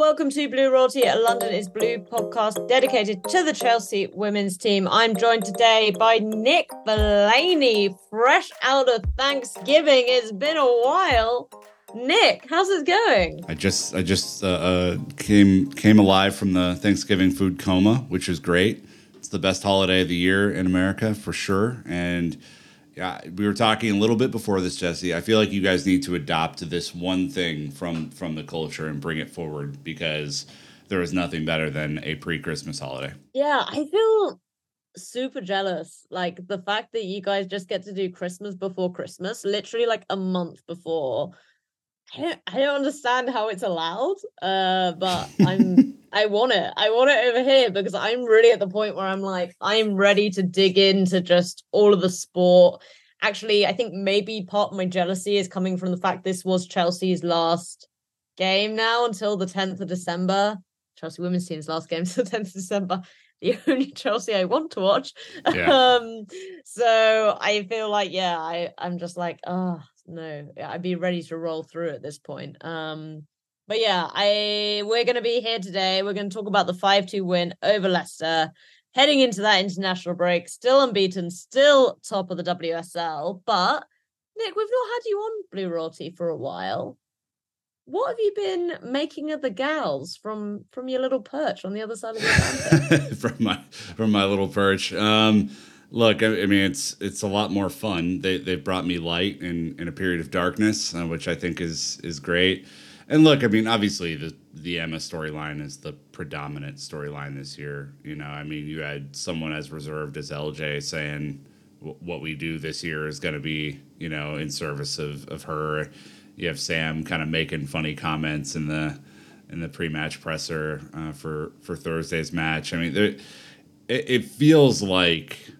welcome to Blue Royalty, a London is Blue podcast dedicated to the Chelsea women's team. I'm joined today by Nick Verlaney, fresh out of Thanksgiving. It's been a while. Nick, how's it going? I just I just uh, uh, came came alive from the Thanksgiving food coma, which is great. It's the best holiday of the year in America for sure, and yeah, we were talking a little bit before this, Jessy. I feel like you guys need to adopt this one thing from from the culture and bring it forward because there is nothing better than a pre-Christmas holiday. Yeah, I feel super jealous. Like the fact that you guys just get to do Christmas before Christmas, literally like a month before. I don't, I don't understand how it's allowed, uh, but I'm I want it. I want it over here because I'm really at the point where I'm like, I'm ready to dig into just all of the sport. Actually, I think maybe part of my jealousy is coming from the fact this was Chelsea's last game now until the 10th of December. Chelsea women's team's last game until the 10th of December. The only Chelsea I want to watch. Yeah. um, so I feel like, yeah, I, I'm just like, oh no, I'd be ready to roll through at this point. Um, but yeah, I we're going to be here today. We're going to talk about the 5-2 win over Leicester. Heading into that international break, still unbeaten, still top of the WSL. But Nick, we've not had you on Blue Royalty for a while. What have you been making of the gals from from your little perch on the other side of the Atlantic? from my from my little perch. Um, look, I, I, mean, it's it's a lot more fun. They they've brought me light in in a period of darkness, uh, which I think is is great. And look, I mean, obviously the the Emma storyline is the predominant storyline this year. You know, I mean, you had someone as reserved as LJ saying what we do this year is going to be, you know, in service of of her. You have Sam kind of making funny comments in the in the pre-match presser uh, for for Thursday's match. I mean, there, it, it feels like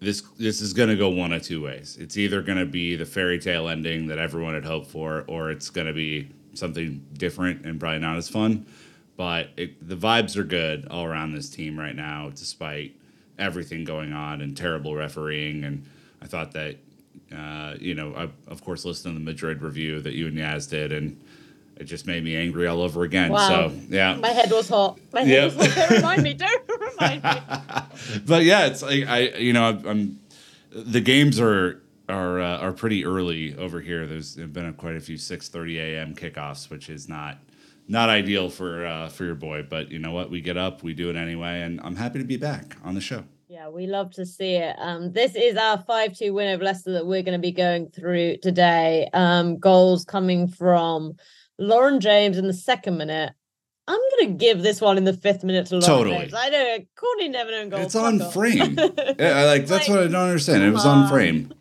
this this is going to go one of two ways. It's either going to be the fairy tale ending that everyone had hoped for, or it's going to be something different and probably not as fun. But it, the vibes are good all around this team right now, despite everything going on and terrible refereeing. And I thought that, uh, you know, I of course listened to the Madrid review that you and Yaz did, and it just made me angry all over again. Wow. So yeah, my head was hot. My head yep. was hot. Don't remind me. Don't remind me. but yeah, it's like I, you know, I'm. The games are are uh, are pretty early over here. There's been a, quite a few 6:30 a.m. kickoffs, which is not not ideal for uh, for your boy. But you know what? We get up, we do it anyway, and I'm happy to be back on the show. Yeah, we love to see it. Um, this is our 5 2 win over Leicester that we're going to be going through today. Um, goals coming from Lauren James in the second minute. I'm gonna give this one in the fifth minute to Lauren totally. James. I know Courtney Nevin goal. It's on frame. yeah, like that's like, what I don't understand. It was on frame.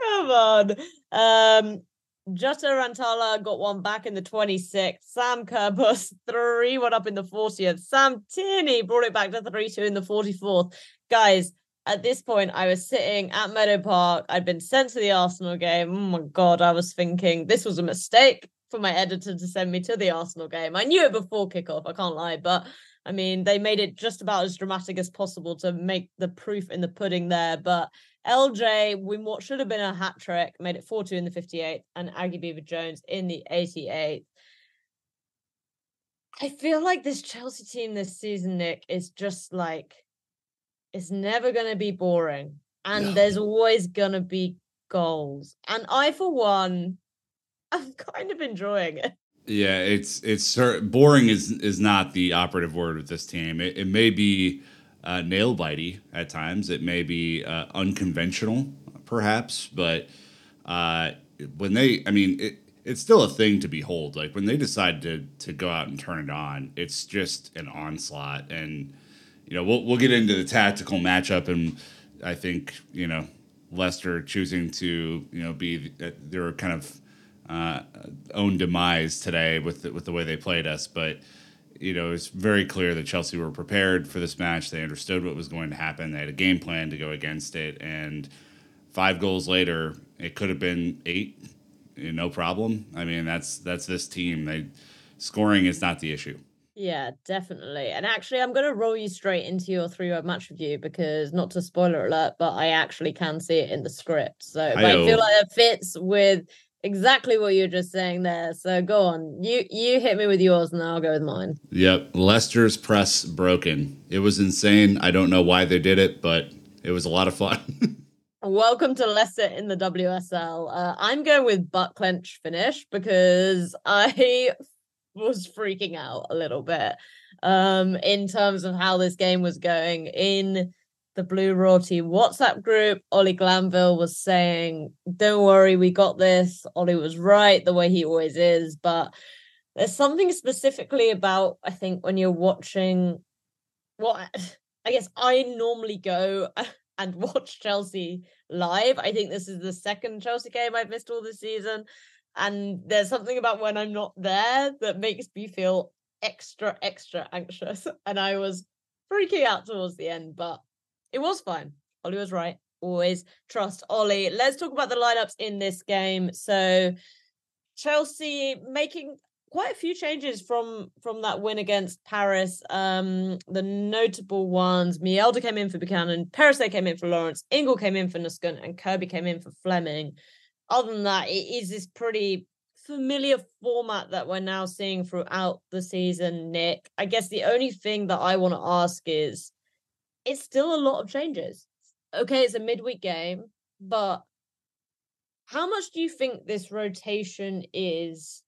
Come on. Um, Jutta Rantala got one back in the 26th. Sam Kerr 3 1 up in the 40th. Sam Tierney brought it back to 3 2 in the 44th. Guys, at this point, I was sitting at Meadow Park. I'd been sent to the Arsenal game. Oh my God, I was thinking this was a mistake for my editor to send me to the Arsenal game. I knew it before kickoff, I can't lie, but I mean, they made it just about as dramatic as possible to make the proof in the pudding there. But LJ, with what should have been a hat trick, made it 4 2 in the 58th, and Aggie Beever Jones in the 88th. I feel like this Chelsea team this season, Nick, is just like, it's never going to be boring. And no. there's always going to be goals. And I, for one, I'm kind of enjoying it. Yeah, it's it's boring is is not the operative word with this team. It, it may be uh, nail bitey at times. It may be uh, unconventional, perhaps, but uh, when they, I mean, it, it's still a thing to behold. Like when they decide to to go out and turn it on, it's just an onslaught. And you know, we'll we'll get into the tactical matchup, and I think you know Leicester choosing to you know be uh, their kind of uh, own demise today with the, with the way they played us, but you know, it's very clear that Chelsea were prepared for this match. They understood what was going to happen. They had a game plan to go against it. And five goals later, it could have been eight, eh, no problem. I mean, that's that's this team. They scoring is not the issue. Yeah, definitely. And actually, I'm going to roll you straight into your three word match review because, not to spoiler alert, but I actually can see it in the script. So I feel like it fits with exactly what you're just saying there. So go on. You you hit me with yours and I'll go with mine. Yep. Leicester's press broken. It was insane. I don't know why they did it, but it was a lot of fun. Welcome to Leicester in the WSL. Uh, I'm going with butt clench finish because I was freaking out a little bit um, in terms of how this game was going. In the Blue Royalty WhatsApp group, Ollie Glanville was saying, Don't worry, we got this. Ollie was right, the way he always is. But there's something specifically about, I think, when you're watching what I guess I normally go and watch Chelsea live. I think this is the second Chelsea game I've missed all this season. And there's something about when I'm not there that makes me feel extra, extra anxious. And I was freaking out towards the end, but it was fine. Ollie was right. Always trust Ollie. Let's talk about the lineups in this game. So Chelsea making quite a few changes from from that win against Paris. Um, the notable ones: Mjelde came in for Buchanan, Perisset came in for Lawrence, Ingle came in for Nusken, and Kirby came in for Fleming. Other than that, it is this pretty familiar format that we're now seeing throughout the season. Nick, I guess the only thing that I want to ask is, it's still a lot of changes. Okay, it's a midweek game, but how much do you think this rotation is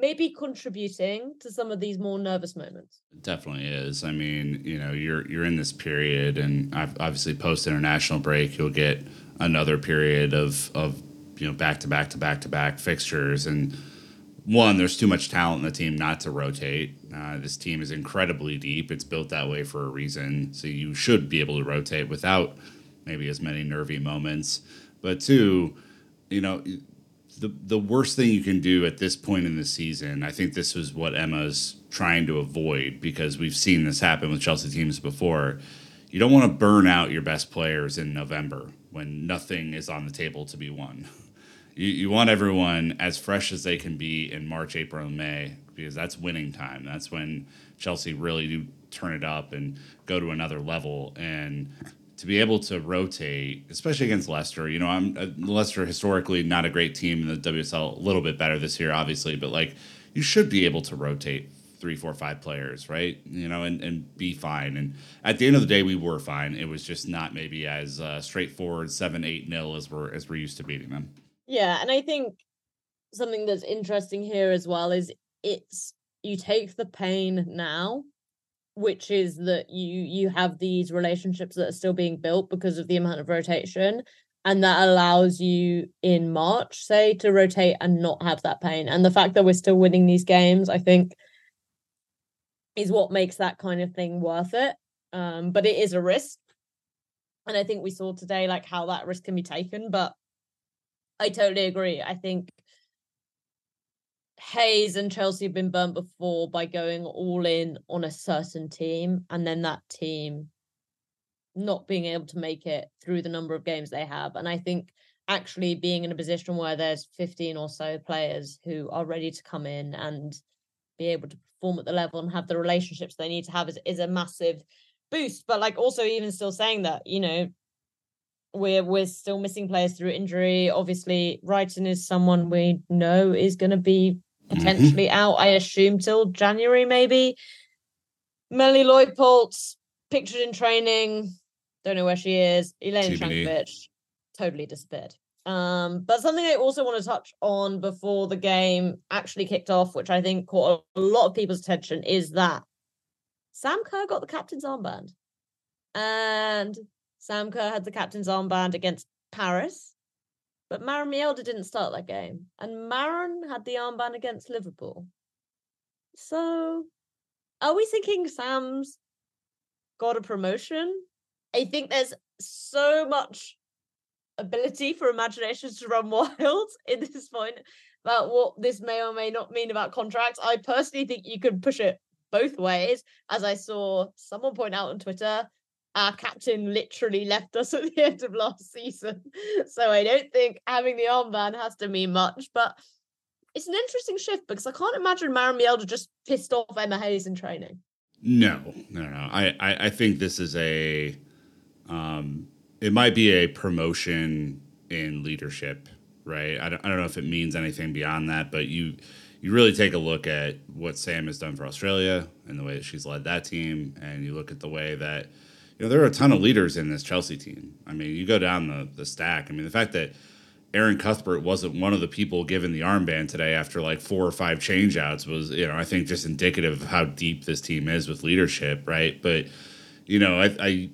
maybe contributing to some of these more nervous moments. It definitely is. I mean, you know, you're you're in this period, and obviously post international break, you'll get another period of of you know back to back to back to back fixtures and. One, there's too much talent in the team not to rotate. Uh, this team is incredibly deep. It's built that way for a reason. So you should be able to rotate without maybe as many nervy moments. But two, you know, the the worst thing you can do at this point in the season, I think this was what Emma's trying to avoid because we've seen this happen with Chelsea teams before. You don't want to burn out your best players in November when nothing is on the table to be won. You, you want everyone as fresh as they can be in March, April, and May because that's winning time. That's when Chelsea really do turn it up and go to another level. And to be able to rotate, especially against Leicester. You know, I'm uh, Leicester historically not a great team in the WSL, a little bit better this year, obviously, but like you should be able to rotate three, four, five players, right? You know, and, and be fine. And at the end of the day, we were fine. It was just not maybe as uh, straightforward seven, eight nil as we're as we're used to beating them. Yeah, and I think something that's interesting here as well is it's you take the pain now which is that you you have these relationships that are still being built because of the amount of rotation and that allows you in March say to rotate and not have that pain and the fact that we're still winning these games I think is what makes that kind of thing worth it um but it is a risk and I think we saw today like how that risk can be taken but I totally agree I think Hayes and Chelsea have been burnt before by going all in on a certain team and then that team not being able to make it through the number of games they have. And I think actually being in a position where there's 15 or so players who are ready to come in and be able to perform at the level and have the relationships they need to have is, is a massive boost. But like also even still saying that, you know, we're we're still missing players through injury. Obviously, Reiten is someone we know is going to be Mm-hmm. potentially mm-hmm. out, I assume, till January, maybe. Melly Leupolz pictured in training. Don't know where she is. Jelena Cankovic, totally disappeared. Um, but something I also want to touch on before the game actually kicked off, which I think caught a lot of people's attention, is that Sam Kerr got the captain's armband. And Sam Kerr had the captain's armband against Paris. But Maren Mjelde didn't start that game. And Maren had the armband against Liverpool. So are we thinking Sam's got a promotion? I think there's so much ability for imaginations to run wild in this point about what this may or may not mean about contracts. I personally think you could push it both ways. As I saw someone point out on Twitter, our captain literally left us at the end of last season. So I don't think having the armband has to mean much, but it's an interesting shift because I can't imagine Maren Mjelde just pissed off Emma Hayes in training. No, no, no. I, I, I think this is a, um, it might be a promotion in leadership, right? I don't, I don't know if it means anything beyond that, but you you really take a look at what Sam has done for Australia and the way that she's led that team, and you look at the way that you know there are a ton of leaders in this Chelsea team. I mean, you go down the the stack. I mean, the fact that Erin Cuthbert wasn't one of the people given the armband today after like four or five changeouts was, you know, I think just indicative of how deep this team is with leadership, right? But, you know, I, I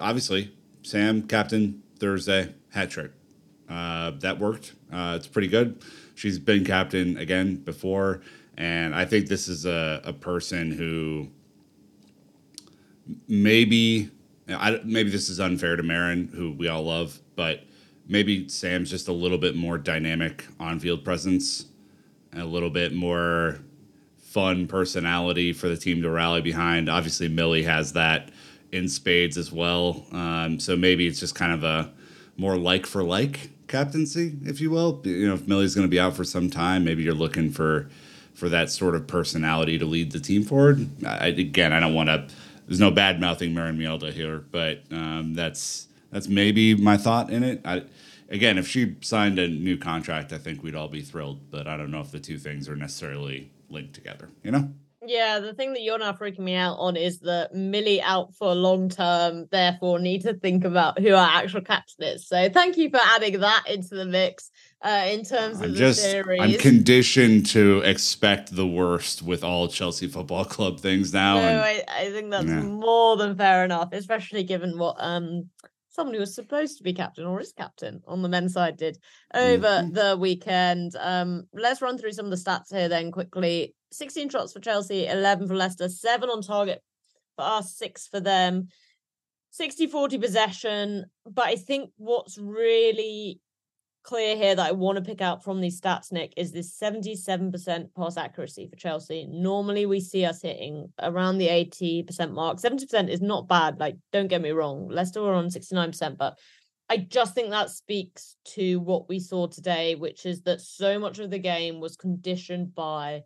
obviously Sam captain Thursday hat trick. Uh, that worked. Uh, it's pretty good. She's been captain again before, and I think this is a, a person who maybe I, maybe this is unfair to Maren, who we all love, but maybe Sam's just a little bit more dynamic on field presence, and a little bit more fun personality for the team to rally behind. Obviously, Millie has that in spades as well. Um, so maybe it's just kind of a more like for like captaincy, if you will. You know, if Millie's going to be out for some time, maybe you're looking for for that sort of personality to lead the team forward. I, again, I don't want to. There's no bad mouthing Maren Mjelde here, but um, that's that's maybe my thought in it. I, again, if she signed a new contract, I think we'd all be thrilled. But I don't know if the two things are necessarily linked together. You know. Yeah, the thing that you're now freaking me out on is that Millie out for long term, therefore need to think about who our actual captain is. So thank you for adding that into the mix. Uh, in terms I'm of just, the series, I'm conditioned to expect the worst with all Chelsea Football Club things now. no, and I, I think that's Yeah. more than fair enough, especially given what um someone who was supposed to be captain or is captain on the men's side did over Mhm. the weekend. Um, let's run through some of the stats here then quickly. 16 shots for Chelsea, 11 for Leicester, seven on target for us, six for them. 60 40 possession. But I think what's really clear here that I want to pick out from these stats, Nick, is this 77% pass accuracy for Chelsea. Normally we see us hitting around the 80% mark. 70% is not bad. Like, don't get me wrong. Leicester were on 69%, but I just think that speaks to what we saw today, which is that so much of the game was conditioned by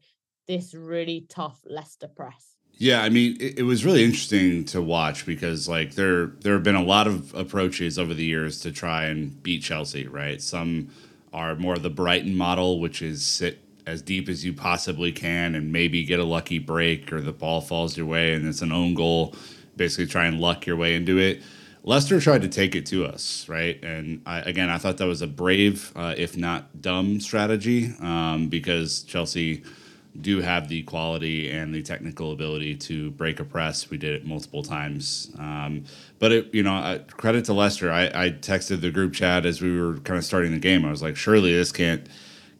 this really tough Leicester press. Yeah, I mean, it, it was really interesting to watch because like there there have been a lot of approaches over the years to try and beat Chelsea, right? Some are more of the Brighton model, which is sit as deep as you possibly can and maybe get a lucky break or the ball falls your way and it's an own goal, basically try and luck your way into it. Leicester tried to take it to us, right? And I, again, I thought that was a brave, uh, if not dumb, strategy um, because Chelsea do have the quality and the technical ability to break a press. We did it multiple times. Um, but it, you know, uh, credit to Leicester. I, I texted the group chat as we were kind of starting the game. I was like, surely this can't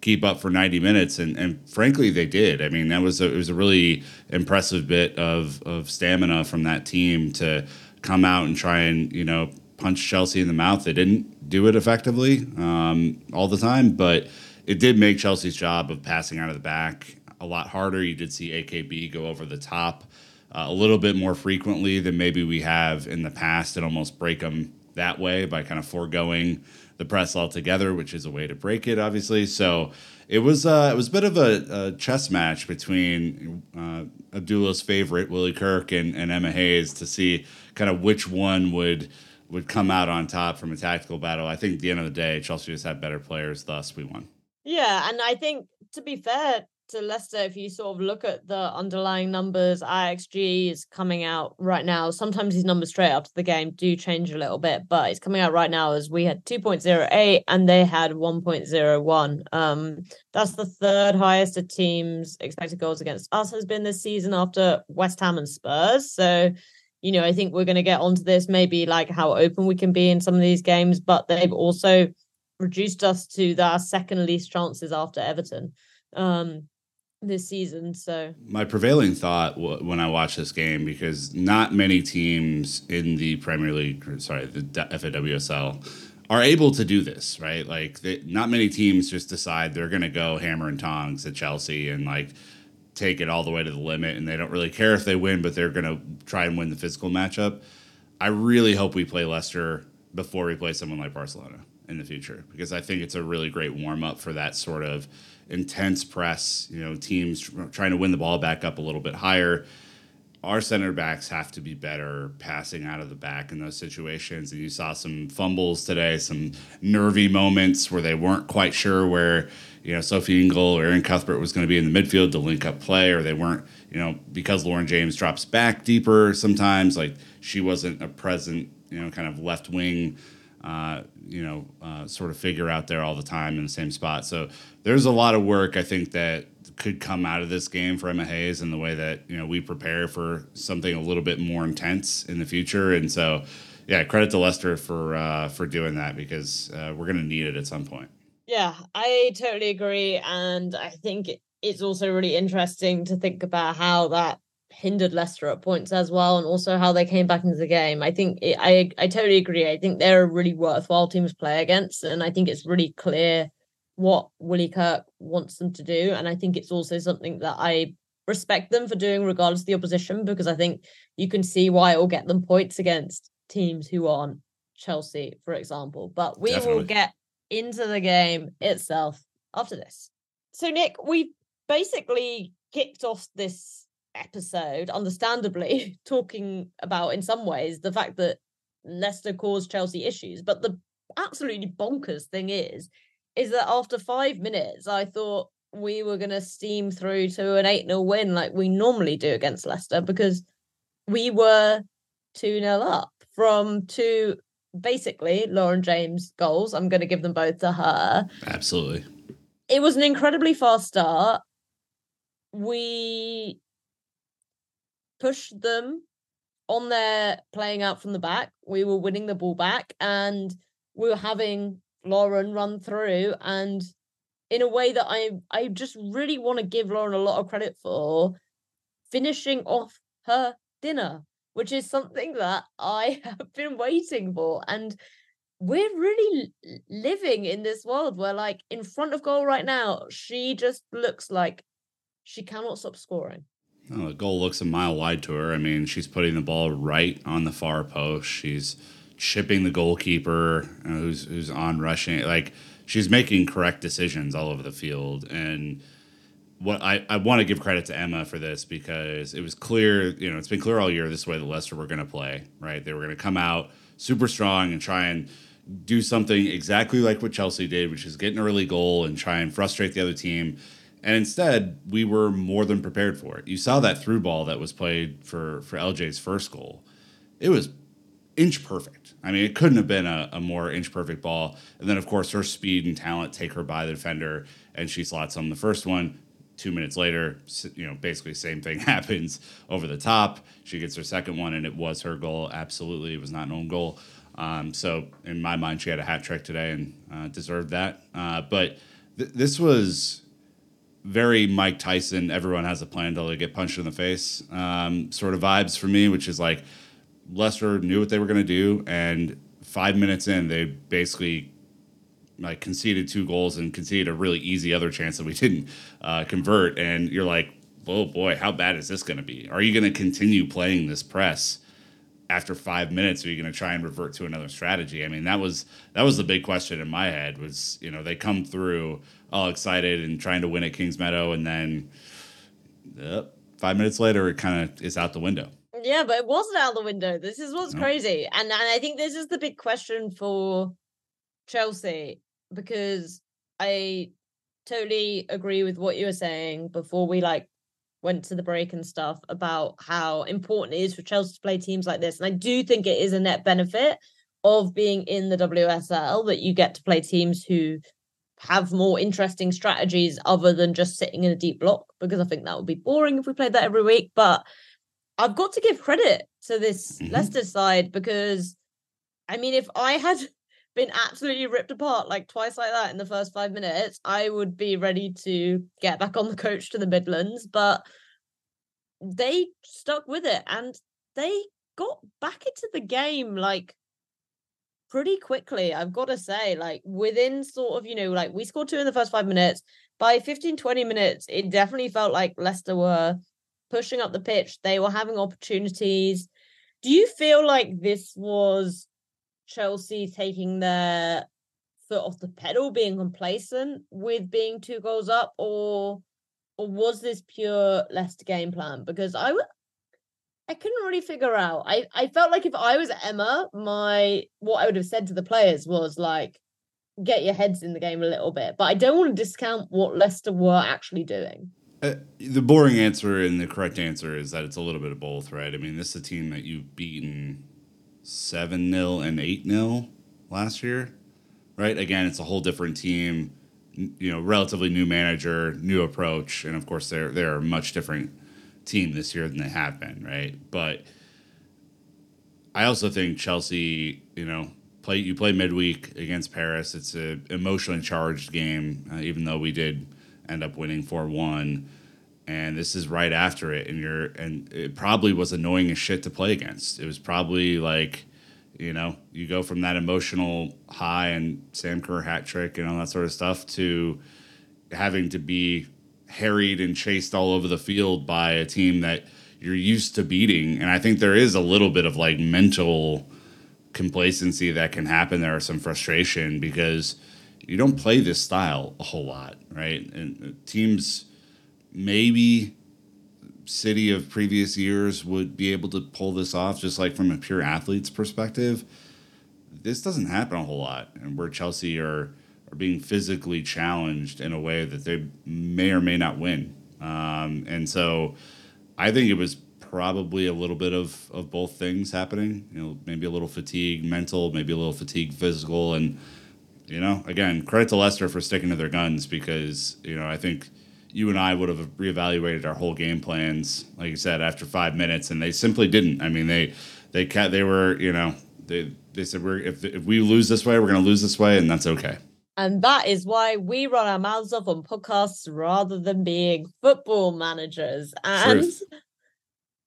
keep up for 90 minutes, and and frankly, they did. I mean, that was a, it was a really impressive bit of of stamina from that team to come out and try and you know punch Chelsea in the mouth. They didn't do it effectively um, all the time, but it did make Chelsea's job of passing out of the back a lot harder. You did see AKB go over the top uh, a little bit more frequently than maybe we have in the past and almost break them that way by kind of foregoing the press altogether, which is a way to break it, obviously. So it was uh, it was a bit of a, a chess match between uh, Abdullah's favorite Willie Kirk and, and Emma Hayes to see kind of which one would would come out on top from a tactical battle. I think at the end of the day, Chelsea just had better players, thus we won. Yeah, and I think to be fair to Leicester, if you sort of look at the underlying numbers, IXG is coming out right now. Sometimes these numbers straight after the game do change a little bit, but it's coming out right now as we had 2.08 and they had 1.01. Um, that's the third highest a team's expected goals against us has been this season after West Ham and Spurs. So, you know, I think we're going to get onto this maybe like how open we can be in some of these games, but they've also reduced us to our second least chances after Everton um this season so my prevailing thought w- when I watched this game because not many teams in the Premier League, or sorry, the FAWSL, are able to do this, right? Like, they, not many teams just decide they're going to go hammer and tongs at Chelsea and like take it all the way to the limit, and they don't really care if they win, but they're going to try and win the physical matchup. I really hope we play Leicester before we play someone like Barcelona in the future because I think it's a really great warm up for that sort of intense press. You know, teams trying to win the ball back up a little bit higher. our center backs have to be better passing out of the back in those situations. And you saw some fumbles today, some nervy moments where they weren't quite sure where, you know, Sophie Ingle or Erin Cuthbert was going to be in the midfield to link up play, or they weren't, you know, because Lauren James drops back deeper sometimes, like she wasn't a present, you know, kind of left wing. Uh, you know, uh, sort of figure out there all the time in the same spot. So there's a lot of work I think that could come out of this game for Emma Hayes and the way that you know we prepare for something a little bit more intense in the future. And so, yeah, credit to Leicester for uh, for doing that because uh, we're going to need it at some point. Yeah, I totally agree, and I think it's also really interesting to think about how that hindered Leicester at points as well, and also how they came back into the game. I think it, I I totally agree. I think they're a really worthwhile team to play against, and I think it's really clear what Willie Kirk wants them to do. And I think it's also something that I respect them for doing regardless of the opposition, because I think you can see why it will get them points against teams who aren't Chelsea, for example. But we Definitely. will get into the game itself after this. So, Nick, we basically kicked off this episode, understandably, talking about in some ways the fact that Leicester caused Chelsea issues. But the absolutely bonkers thing is, is that after five minutes, I thought we were going to steam through to an 8 0 win like we normally do against Leicester because we were 2 0 up from two basically Lauren James goals. I'm going to give them both to her. Absolutely. It was an incredibly fast start. We pushed them on their playing out from the back. We were winning the ball back and we were having Lauren run through and in a way that I I just really want to give Lauren a lot of credit for finishing off her dinner, which is something that I have been waiting for. And we're really living in this world where, like, in front of goal right now, she just looks like she cannot stop scoring. Oh, the goal looks a mile wide to her. I mean, she's putting the ball right on the far post. She's chipping the goalkeeper know, who's who's on rushing. Like she's making correct decisions all over the field. And what I, I want to give credit to Emma for this because it was clear, you know, it's been clear all year this way the Leicester were going to play, right? They were going to come out super strong and try and do something exactly like what Chelsea did, which is get an early goal and try and frustrate the other team. And instead, we were more than prepared for it. You saw that through ball that was played for for LJ's first goal. It was inch perfect. I mean, it couldn't have been a, a, more inch perfect ball. And then, of course, her speed and talent take her by the defender, and she slots on the first one. Two minutes later, you know, basically same thing happens over the top. She gets her second one, and it was her goal. Absolutely, it was not an own goal. Um, so, in my mind, she had a hat trick today and uh, deserved that. Uh, but th- this was very Mike Tyson. Everyone has a plan until they get punched in the face, um, sort of vibes for me, which is like Leicester knew what they were going to do, and five minutes in, they basically like conceded two goals and conceded a really easy other chance that we didn't uh, convert. And you're like, oh boy, how bad is this going to be? Are you going to continue playing this press after five minutes? Are you going to try and revert to another strategy? I mean, that was that was the big question in my head. Was you know they come through all excited and trying to win at Kingsmeadow, and then uh, five minutes later, it kind of is out the window. Yeah, but it wasn't out the window. This is what's no. crazy. And, and I think this is the big question for Chelsea because I totally agree with what you were saying before we like went to the break and stuff about how important it is for Chelsea to play teams like this. And I do think it is a net benefit of being in the WSL that you get to play teams who have more interesting strategies other than just sitting in a deep block because I think that would be boring if we played that every week. But I've got to give credit to this mm-hmm. Leicester side because, I mean, if I had been absolutely ripped apart like twice like that in the first five minutes, I would be ready to get back on the coach to the Midlands. But they stuck with it and they got back into the game like pretty quickly. I've got to say, like within sort of, you know, like we scored two in the first five minutes. By 15, 20 minutes, it definitely felt like Leicester were pushing up the pitch. They were having opportunities. Do you feel like this was Chelsea taking their foot off the pedal, being complacent with being two goals up, or or was this pure Leicester game plan? Because I I couldn't really figure out. I, I felt like if I was Emma, my what I would have said to the players was like, get your heads in the game a little bit. But I don't want to discount what Leicester were actually doing. Uh, the boring answer and the correct answer is that it's a little bit of both, right? I mean, this is a team that you've beaten 7 0 and 8 0 last year, right? Again, it's a whole different team, you know, relatively new manager, new approach. And of course, they're, they're a much different team this year than they have been, right? But I also think Chelsea, you know, play you play midweek against Paris. It's an emotionally charged game, uh, even though we did end up winning four one. And this is right after it, and you're and it probably was annoying as shit to play against. It was probably like, you know, you go from that emotional high and Sam Kerr hat trick and all that sort of stuff to having to be harried and chased all over the field by a team that you're used to beating. And I think there is a little bit of like mental complacency that can happen there or some frustration because you don't play this style a whole lot, right? And uh, teams maybe City of previous years would be able to pull this off, just like from a pure athlete's perspective. This doesn't happen a whole lot, and where Chelsea are are being physically challenged in a way that they may or may not win. Um, and so, I think it was probably a little bit of of both things happening. You know, maybe a little fatigue mental, maybe a little fatigue physical, and you know, again, credit to Leicester for sticking to their guns because, you know, I think you and I would have reevaluated our whole game plans, like you said, after five minutes, and they simply didn't. I mean, they they they were, you know, they they said we're if if we lose this way, we're going to lose this way, and that's okay. And that is why we run our mouths off on podcasts rather than being football managers. And Truth.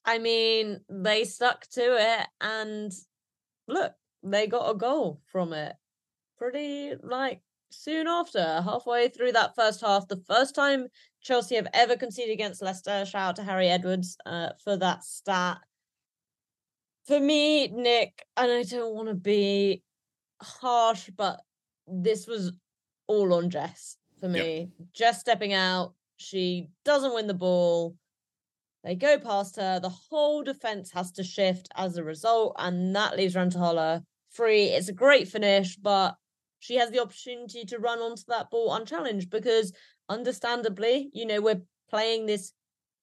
I mean, they stuck to it, and look, they got a goal from it pretty like soon after, halfway through that first half. The first time Chelsea have ever conceded against Leicester. Shout out to Harry Edwards uh, for that stat. For me, Nick, and I don't want to be harsh, but this was all on Jess for me. Yep. Jess stepping out. She doesn't win the ball. They go past her. The whole defense has to shift as a result, and that leaves Rantala free. It's a great finish, but she has the opportunity to run onto that ball unchallenged because understandably, you know, we're playing this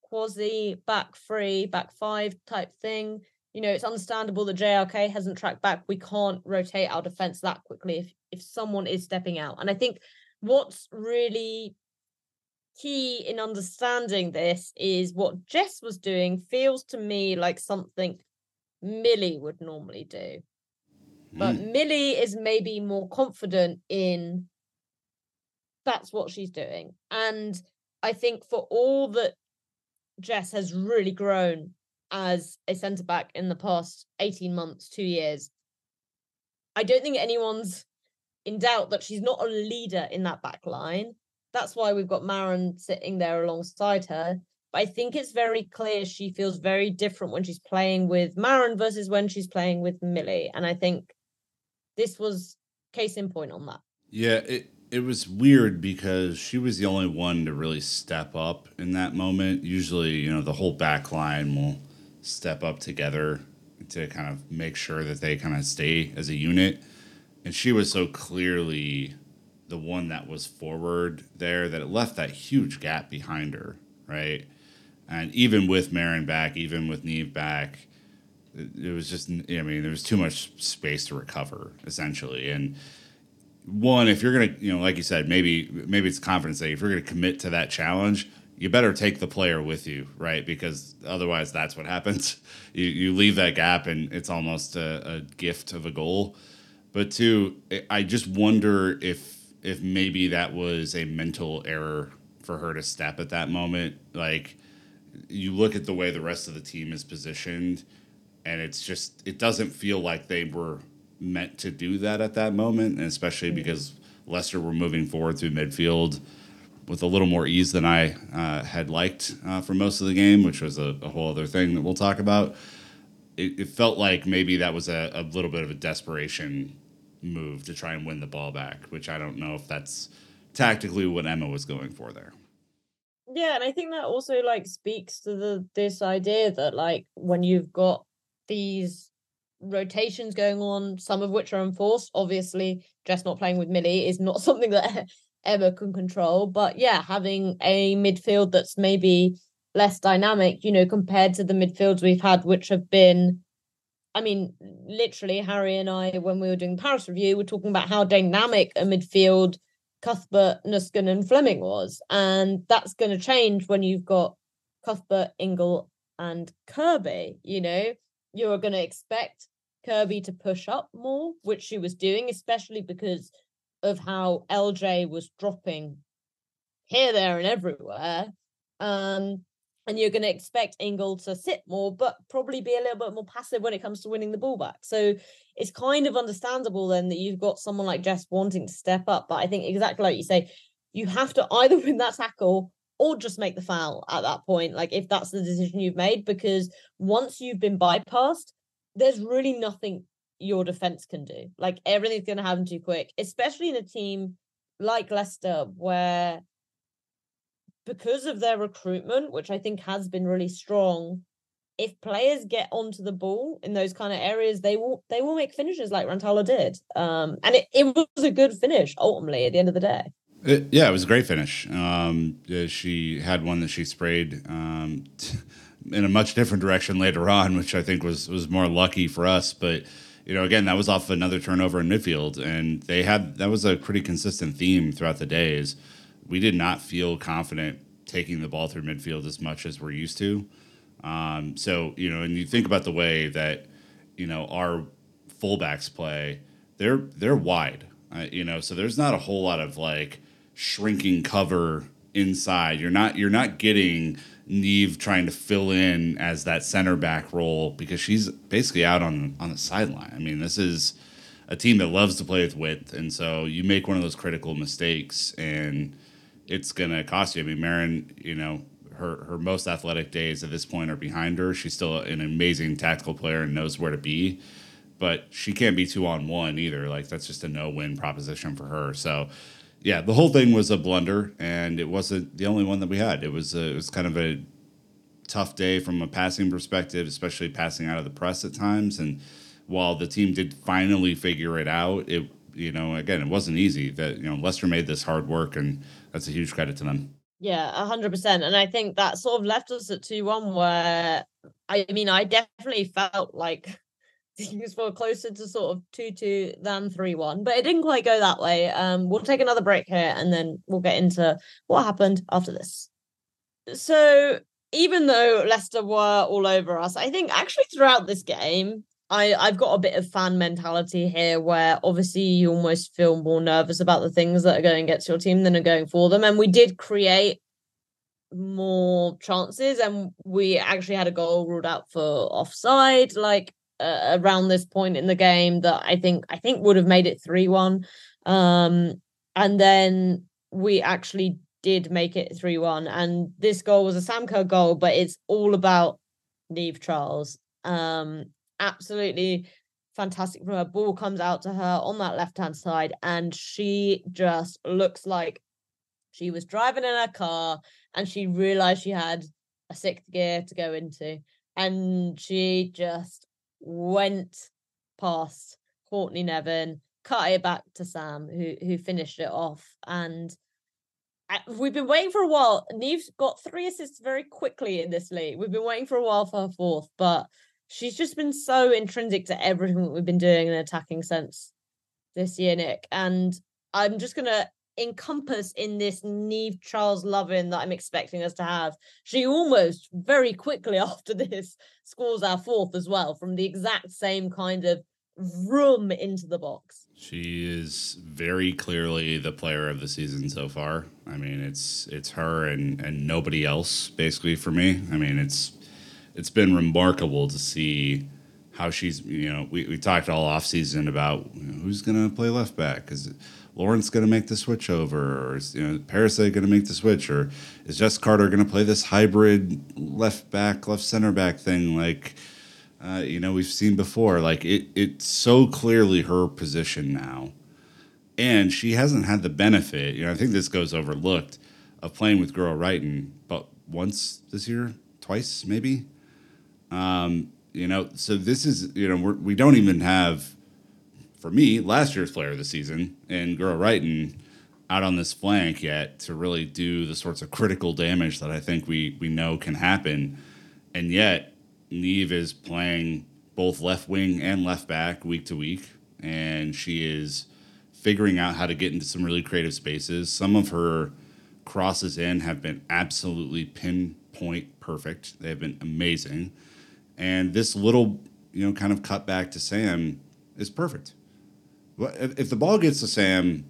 quasi back three, back five type thing. You know, it's understandable that JRK hasn't tracked back. We can't rotate our defense that quickly if if someone is stepping out. And I think what's really key in understanding this is what Jess was doing feels to me like something Millie would normally do. But mm. Millie is maybe more confident in that's what she's doing. And I think for all that Jess has really grown as a centre back in the past 18 months, two years, I don't think anyone's in doubt that she's not a leader in that back line. That's why we've got Maren sitting there alongside her. But I think it's very clear she feels very different when she's playing with Maren versus when she's playing with Millie. And I think this was case in point on that. Yeah, it it was weird because she was the only one to really step up in that moment. Usually, you know, the whole back line will step up together to kind of make sure that they kind of stay as a unit. And she was so clearly the one that was forward there that it left that huge gap behind her, right? And even with Maren back, even with Niamh back, it was just I mean there was too much space to recover essentially. And one if you're gonna you know like you said maybe maybe it's confidence that if you're gonna commit to that challenge you better take the player with you right? Because otherwise that's what happens. You you leave that gap and it's almost a, a gift of a goal. But two I just wonder if if maybe that was a mental error for her to step at that moment. Like you look at the way the rest of the team is positioned and it's just it doesn't feel like they were meant to do that at that moment, and especially mm-hmm. because Leicester were moving forward through midfield with a little more ease than I uh, had liked uh, for most of the game, which was a, a, whole other thing that we'll talk about. It, it felt like maybe that was a, a, little bit of a desperation move to try and win the ball back, which I don't know if that's tactically what Emma was going for there. Yeah, and I think that also like speaks to the this idea that like when you've got these rotations going on, some of which are enforced, obviously just not playing with Millie is not something that Emma can control. But yeah, having a midfield that's maybe less dynamic, you know, compared to the midfields we've had, which have been I mean, literally, Harry and I, when we were doing Paris review, we were talking about how dynamic a midfield Cuthbert, Nusken, and Fleming was. And that's going to change when you've got Cuthbert, Ingle, and Kirby. You know, you're going to expect Kirby to push up more, which she was doing, especially because of how LJ was dropping here, there, and everywhere. Um, and you're going to expect Ingle to sit more, but probably be a little bit more passive when it comes to winning the ball back. So it's kind of understandable then that you've got someone like Jess wanting to step up. But I think exactly like you say, you have to either win that tackle or just make the foul at that point. Like if that's the decision you've made, because once you've been bypassed, there's really nothing your defense can do. Like everything's going to happen too quick, especially in a team like Leicester where because of their recruitment, which I think has been really strong, if players get onto the ball in those kind of areas, they will they will make finishes like Rantala did. Um, and it, it was a good finish ultimately at the end of the day. It, yeah, it was a great finish. Um, she had one that she sprayed um, in a much different direction later on, which I think was was more lucky for us. But you know, again, that was off another turnover in midfield, and they had that was a pretty consistent theme throughout the days we did not feel confident taking the ball through midfield as much as we're used to. Um, so you know, and you think about the way that you know our fullbacks play, they're they're wide. Uh, you know, so there's not a whole lot of like shrinking cover inside. You're not you're not getting Niamh trying to fill in as that center back role because she's basically out on on the sideline. I mean, this is a team that loves to play with width, and so you make one of those critical mistakes and it's to cost you. I mean, Maren, you know, her her most athletic days at this point are behind her. She's still an amazing tactical player and knows where to be, but she can't be two on one either. Like that's just a no win proposition for her. So, yeah, the whole thing was a blunder, and it wasn't the only one that we had. It was a, it was kind of a tough day from a passing perspective, especially passing out of the press at times. And while the team did finally figure it out, it you know again it wasn't easy. That you know Leicester made this hard work and that's a huge credit to them. Yeah, hundred percent. And I think that sort of left us at two one where I mean I definitely felt like things were closer to sort of two two than three one, but it didn't quite go that way. Um, we'll take another break here and then we'll get into what happened after this. So even though Leicester were all over us, I think actually throughout this game, I I've got a bit of fan mentality here where obviously you almost feel more nervous about the things that are going against your team than are going for them and we did create more chances and we actually had a goal ruled out for offside like uh, around this point in the game that I think I think would have made it 3-1 um and then we actually did make it 3-1 and this goal was a Sam Kerr goal but it's all about Niamh Charles um absolutely fantastic from her. Ball comes out to her on that left hand side, and she just looks like she was driving in her car and she realized she had a sixth gear to go into. And she just went past Courtney Nevin, cut it back to Sam, who who finished it off. And uh, we've been waiting for a while. Niamh's got three assists very quickly in this league. We've been waiting for a while for her fourth, but she's just been so intrinsic to everything that we've been doing in attacking sense this year, Nick. And I'm just gonna encompass in this Niamh Charles loving that I'm expecting us to have. She almost very quickly after this scores our fourth as well from the exact same kind of room into the box. She is very clearly the player of the season so far. I mean, it's it's her and and nobody else basically for me. I mean, it's it's been remarkable to see how she's you know we, we talked all off season about who's to play left back is Lawrence going to make the switch over or is you know Perisset going to make the switch or is Jess Carter going to play this hybrid left back left center back thing like uh, you know we've seen before like it it's so clearly her position now and she hasn't had the benefit you know I think this goes overlooked of playing with Guro but once this year, twice maybe. Um, you know, so this is you know we're, we don't even have, for me, last year's player of the season and Guro Reiten out on this flank yet to really do the sorts of critical damage that I think we we know can happen, and yet Niamh is playing both left wing and left back week to week, and she is figuring out how to get into some really creative spaces. Some of her crosses in have been absolutely pinpoint perfect. They have been amazing. And this little, you know, kind of cut back to Sam is perfect. If the ball gets to Sam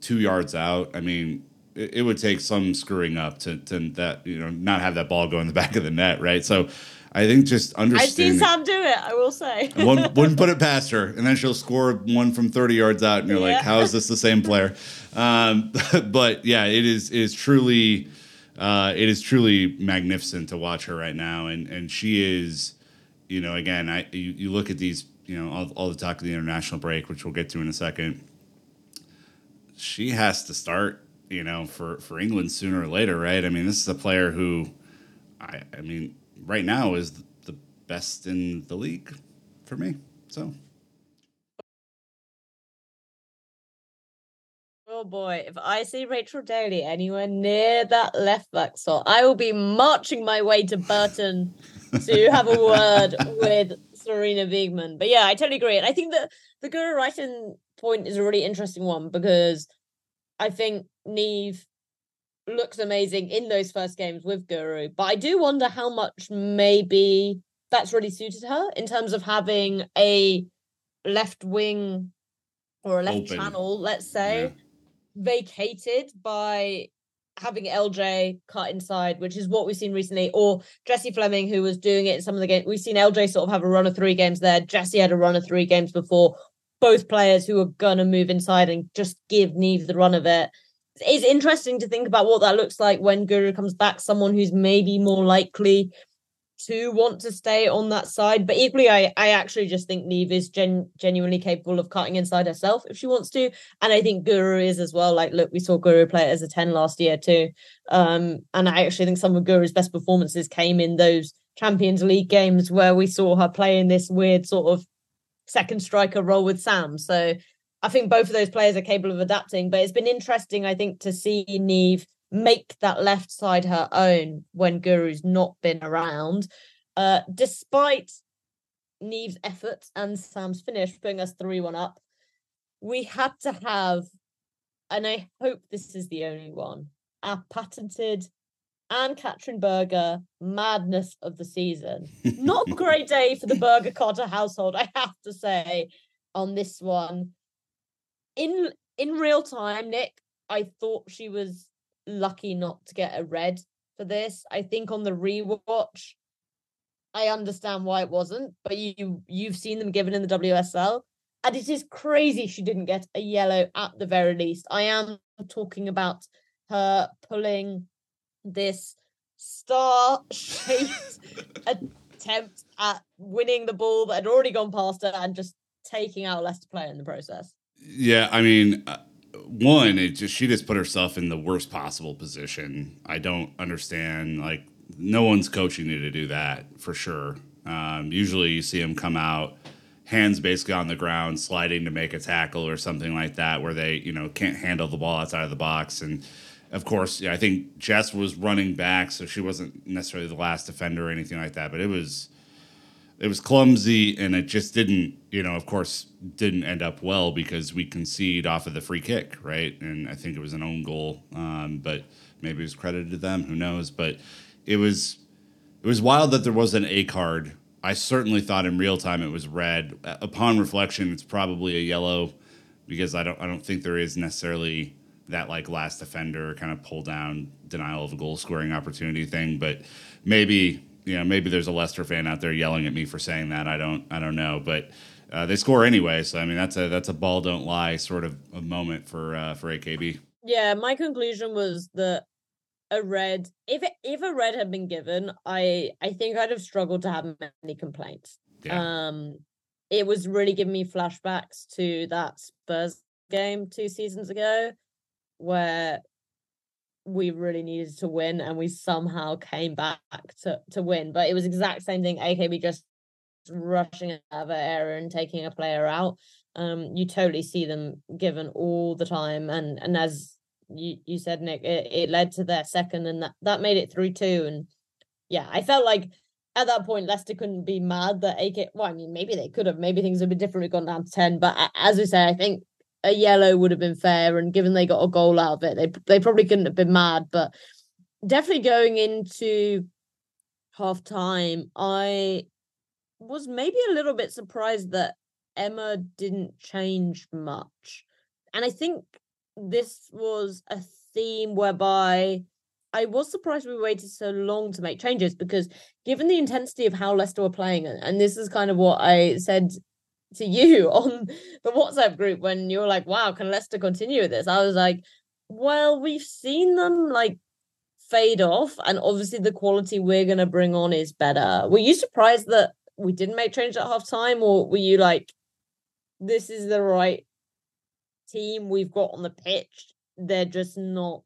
two yards out, I mean, it, would take some screwing up to, to that, you know, not have that ball go in the back of the net, right? So I think just understanding. I've seen Sam do it. I will say. one wouldn't put it past her, and then she'll score one from thirty yards out, and you're yeah. like, "How is this the same player?" Um, but yeah, it is it is truly, uh, it is truly magnificent to watch her right now, and and she is, you know, again, I you, you look at these, you know, all, all the talk of the international break, which we'll get to in a second. She has to start, you know, for for England sooner or later, right? I mean, this is a player who, I I mean right now is the best in the league for me. So. Oh boy, if I see Rachel Daly anywhere near that left back slot, I will be marching my way to Burton to have a word with Sarina Wiegman. But yeah, I totally agree. And I think that the Guro Reiten point is a really interesting one because I think Niamh looks amazing in those first games with Guru. but I do wonder how much maybe that's really suited her in terms of having a left wing or a left Open. channel, let's say, yeah. vacated by having LJ cut inside, which is what we've seen recently, or Jessie Fleming, who was doing it in some of the games. We've seen LJ sort of have a run of three games there. Jesse had a run of three games before. Both players who are gonna move inside and just give Niamh the run of it it's interesting to think about what that looks like when Guro comes back, someone who's maybe more likely to want to stay on that side. But equally, I, I actually just think Niamh is gen, genuinely capable of cutting inside herself if she wants to. And I think Guro is as well. Like, look, we saw Guro play as a 10 last year too. Um, and I actually think some of Guro's best performances came in those Champions League games where we saw her play in this weird sort of second striker role with Sam. So I think both of those players are capable of adapting, but it's been interesting, I think, to see Niamh make that left side her own when Guro's not been around. Uh, despite Niamh's efforts and Sam's finish putting us 3 1 up, we had to have, and I hope this is the only one, our patented Ann-Katrin Berger madness of the season. Not a great day for the Berger Carter household, I have to say, on this one in in real time, Nick, I thought she was lucky not to get a red for this. I think on the rewatch, I understand why it wasn't, but you you've seen them given in the WSL, and it is crazy she didn't get a yellow at the very least. I am talking about her pulling this star-shaped attempt at winning the ball that had already gone past her and just taking out Leicester player in the process. Yeah, I mean, uh, one, it just she just put herself in the worst possible position. I don't understand. Like, no one's coaching you to do that for sure. Um, usually, you see them come out hands basically on the ground, sliding to make a tackle or something like that, where they you know can't handle the ball outside of the box. And of course, yeah, I think Jess was running back, so she wasn't necessarily the last defender or anything like that. But it was it was clumsy and it just didn't you know of course didn't end up well because we concede off of the free kick right? And i think it was an own goal um, but maybe it was credited to them who knows? But it was it was wild that there was an a card. I certainly thought in real time it was red. Upon reflection it's probably a yellow because i don't i don't think there is necessarily that like last defender kind of pull down denial of a goal scoring opportunity thing but maybe you know, maybe there's a Leicester fan out there yelling at me for saying that. I don't, I don't know, but uh, they score anyway. So I mean, that's a that's a ball don't lie sort of a moment for uh, for AKB. Yeah, my conclusion was that a red, if it, if a red had been given, I I think I'd have struggled to have many complaints. Yeah. Um, it was really giving me flashbacks to that Spurs game two seasons ago, where we really needed to win and we somehow came back to to win. But it was exact same thing. AKB just rushing out of an area and taking a player out. Um, you totally see them given all the time, and and as you you said, Nick, it, it led to their second, and that that made it three two. And yeah, I felt like at that point Leicester couldn't be mad that AK. Well, I mean, maybe they could have. Maybe things would be different. Gone down to ten, but as we say, I think a yellow would have been fair. And given they got a goal out of it, they they probably couldn't have been mad. But definitely going into half time, I was maybe a little bit surprised that Emma didn't change much. And I think this was a theme whereby I was surprised we waited so long to make changes because given the intensity of how Leicester were playing, and this is kind of what I said to you on the WhatsApp group when you were like, wow, can Leicester continue with this? I was like, well, we've seen them like fade off, and obviously the quality we're gonna bring on is better. Were you surprised that we didn't make change at half time, or were you like, this is the right team we've got on the pitch? They're just not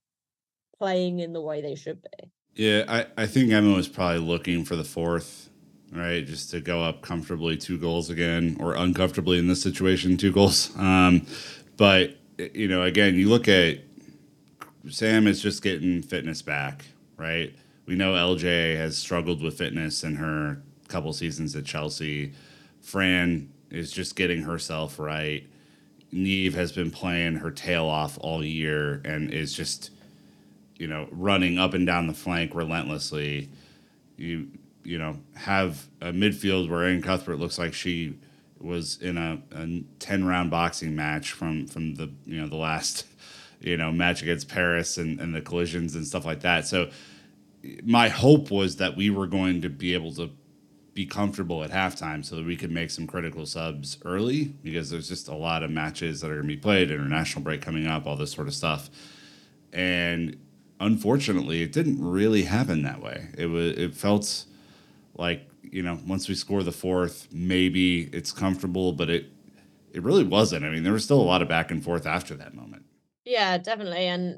playing in the way they should be. Yeah, I, I think Emma was probably looking for the fourth, right? Just to go up comfortably two goals again, or uncomfortably in this situation, two goals. Um, but, you know, again, you look at Sam is just getting fitness back, right? We know LJ has struggled with fitness in her couple seasons at Chelsea. Fran is just getting herself right. Niamh has been playing her tail off all year and is just, you know, running up and down the flank relentlessly. You you know have a midfield where Erin Cuthbert looks like she was in a, a ten round boxing match from from the you know the last you know match against Paris and, and the collisions and stuff like that. So my hope was that we were going to be able to be comfortable at halftime so that we could make some critical subs early because there's just a lot of matches that are going to be played, international break coming up, all this sort of stuff. And unfortunately, it didn't really happen that way. It was it felt like, you know, once we score the fourth, maybe it's comfortable, but it it really wasn't. I mean, there was still a lot of back and forth after that moment. Yeah, definitely. And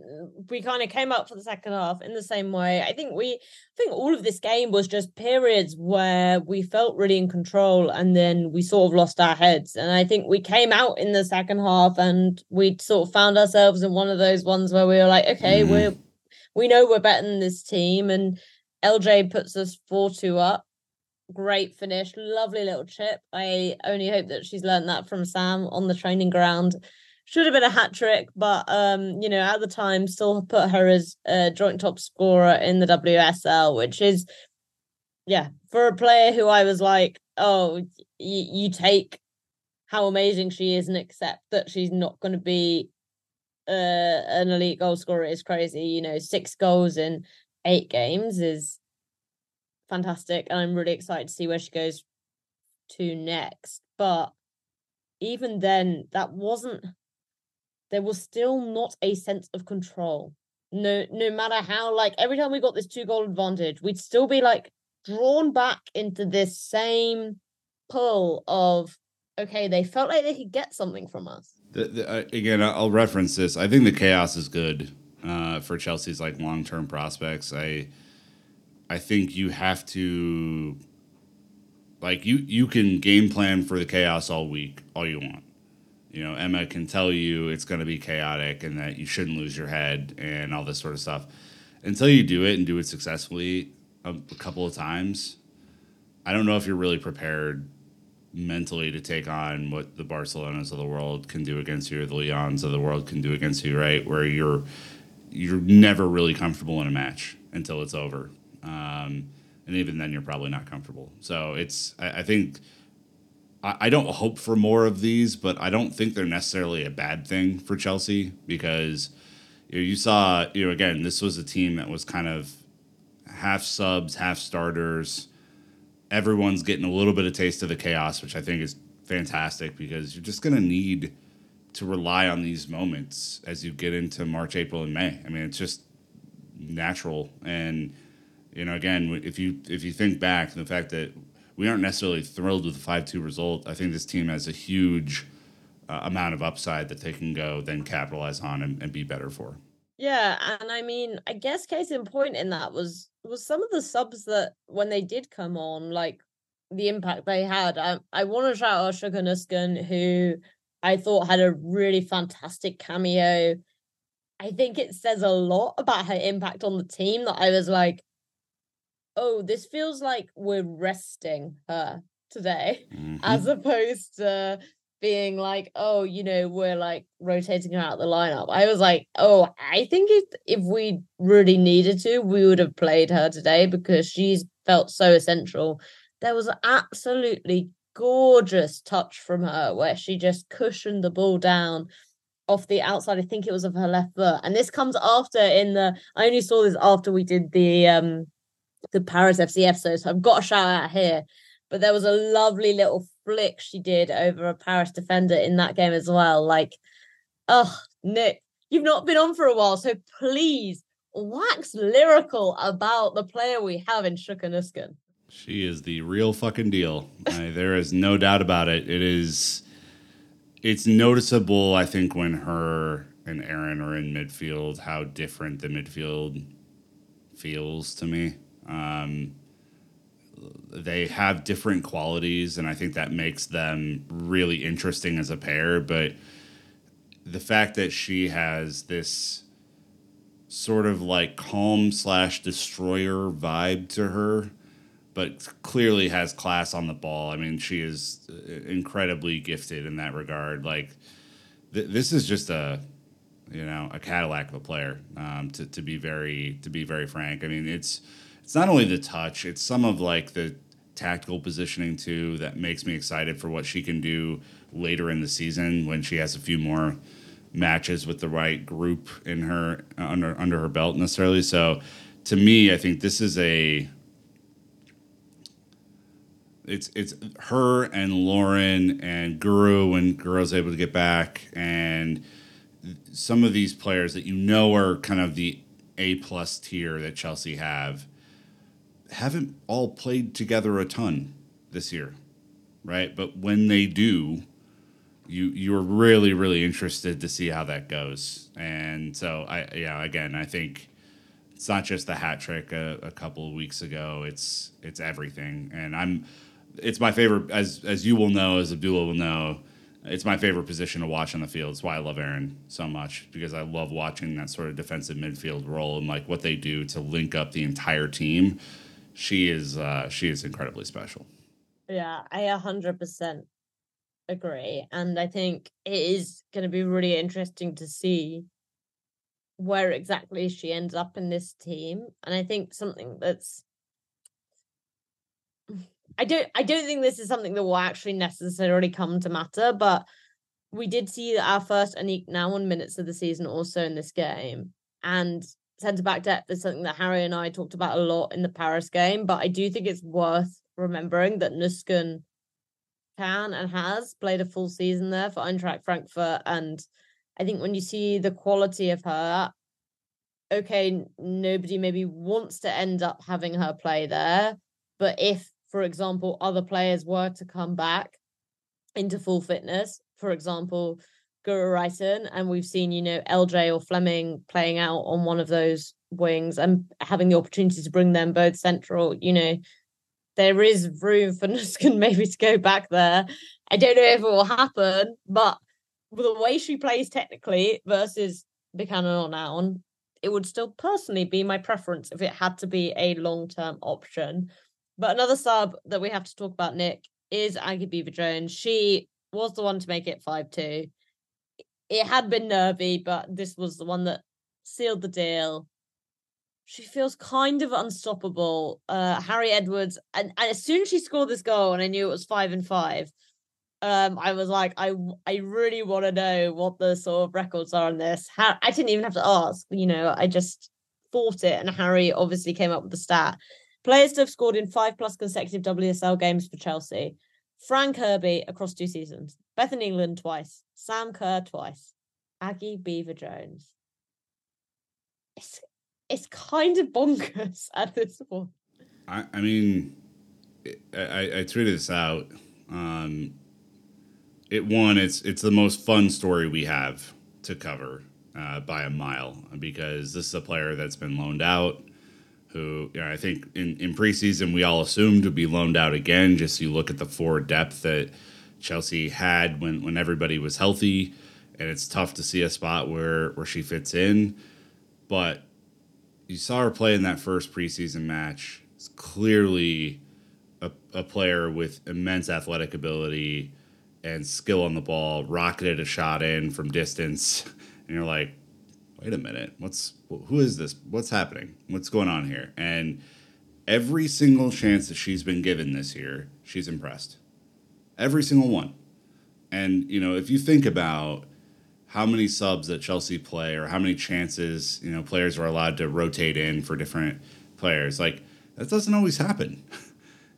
we kind of came up for the second half in the same way. I think we, I think all of this game was just periods where we felt really in control and then we sort of lost our heads. And I think we came out in the second half and we sort of found ourselves in one of those ones where we were like, okay, mm. we're, we know we're better than this team. And LJ puts us 4 2 up. Great finish, lovely little chip. I only hope that she's learned that from Sam on the training ground should have been a hat trick, but um, you know, at the time, still put her as a joint top scorer in the WSL, which is, yeah, for a player who I was like, oh, y- you take how amazing she is and accept that she's not going to be uh, an elite goal scorer is crazy. You know, six goals in eight games is fantastic, and I'm really excited to see where she goes to next. But even then, that wasn't there was still not a sense of control. No, no matter how, like every time we got this two goal advantage, we'd still be like drawn back into this same pull of okay, they felt like they could get something from us. The, the, uh, again, I'll reference this. I think the chaos is good uh, for Chelsea's like long term prospects. I I think you have to like you you can game plan for the chaos all week, all you want you know, Emma can tell you it's going to be chaotic and that you shouldn't lose your head and all this sort of stuff. Until you do it and do it successfully a, a couple of times, I don't know if you're really prepared mentally to take on what the Barcelonas of the world can do against you or the Leons of the world can do against you, right? Where you're you're never really comfortable in a match until it's over. Um, and even then you're probably not comfortable. So it's I, I think – I don't hope for more of these, but I don't think they're necessarily a bad thing for Chelsea because you, know, you saw, you know, again, this was a team that was kind of half subs, half starters. Everyone's getting a little bit of taste of the chaos, which I think is fantastic because you're just going to need to rely on these moments as you get into March, April, and May. I mean, it's just natural. And, you know, again, if you if you think back, the fact that we aren't necessarily thrilled with the five two result. I think this team has a huge uh, amount of upside that they can go then capitalize on and, and be better for. Yeah, and I mean, I guess case in point in that was was some of the subs that when they did come on, like the impact they had. I I want to shout out Sjoeke who I thought had a really fantastic cameo. I think it says a lot about her impact on the team that I was like, oh, this feels like we're resting her today, mm-hmm. as opposed to being like, oh, you know, we're like rotating her out of the lineup. I was like, oh, I think if if we really needed to, we would have played her today because she's felt so essential. There was an absolutely gorgeous touch from her where she just cushioned the ball down off the outside. I think it was of her left foot. And this comes after in the I only saw this after we did the um the Paris FC episode. So I've got a shout out here. But there was a lovely little flick she did over a Paris defender in that game as well. Like, oh, Nick, you've not been on for a while, so please wax lyrical about the player we have in Sjoeke Nusken. She is the real fucking deal. I, there is no doubt about it. It is. It's noticeable, I think, when her and Erin are in midfield, how different the midfield feels to me. Um, they have different qualities, and I think that makes them really interesting as a pair. But the fact that she has this sort of like calm slash destroyer vibe to her, but clearly has class on the ball. I mean, she is uh, incredibly gifted in that regard. Like, th- this is just a you know a Cadillac of a player. Um, to to be very to be very frank, I mean it's it's not only the touch, it's some of like the tactical positioning too that makes me excited for what she can do later in the season when she has a few more matches with the right group in her uh, under under her belt necessarily. So to me, I think this is a it's it's her and Lauren and Guro when Guro's able to get back and some of these players that you know are kind of the A plus tier that Chelsea have haven't all played together a ton this year, right? But when they do, you you're really really interested to see how that goes. And so I yeah again I think it's not just the hat trick a, a couple weeks ago. It's it's everything, and I'm it's my favorite as as you will know as Abdullah will know. It's my favorite position to watch on the field. It's why I love Erin so much because I love watching that sort of defensive midfield role and like what they do to link up the entire team she is uh, she is incredibly special. Yeah, I a hundred percent agree, and I think it is going to be really interesting to see where exactly she ends up in this team. And I think something that's I don't I don't think this is something that will actually necessarily come to matter, but we did see our first Aniek Nouwen minutes of the season also in this game. And centre back depth is something that Harry and I talked about a lot in the Paris game, but I do think it's worth remembering that Nusken can and has played a full season there for Eintracht Frankfurt. And I think when you see the quality of her, okay, nobody maybe wants to end up having her play there. But if, for example, other players were to come back into full fitness, for example, Reiten, and we've seen, you know, LJ or Fleming playing out on one of those wings and having the opportunity to bring them both central, you know, there is room for Nusken maybe to go back there. I don't know if it will happen, but the way she plays technically versus Buchanan or Nouwen, it would still personally be my preference if it had to be a long term option. But another sub that we have to talk about, Nick, is Aggie Beever Jones. She was the one to make it 5 2 it had been nervy, but this was the one that sealed the deal. She feels kind of unstoppable. Uh, Harry Edwards, and, and as soon as she scored this goal, and I knew it was five and five, um, I was like, I I really want to know what the sort of records are on this. How, I didn't even have to ask, you know, I just thought it, and Harry obviously came up with the stat. Players to have scored in five plus consecutive WSL games for Chelsea. Fran Kirby across two seasons, Bethany England twice, Sam Kerr twice, Aggie Beever Jones. It's it's kind of bonkers at this point. I, I mean, I, I tweeted this out. Um, it one, it's it's the most fun story we have to cover uh, by a mile because this is a player that's been loaned out. Who you know, I think in, in preseason we all assumed would be loaned out again. Just you look at the forward depth that Chelsea had when when everybody was healthy, and it's tough to see a spot where where she fits in. But you saw her play in that first preseason match. It's clearly a, a player with immense athletic ability and skill on the ball, rocketed a shot in from distance, and you're like, wait a minute, what's who is this? What's happening? What's going on here? And every single chance that she's been given this year, she's impressed. Every single one. And you know, if you think about how many subs that Chelsea play or how many chances, you know, players are allowed to rotate in for different players, like that doesn't always happen.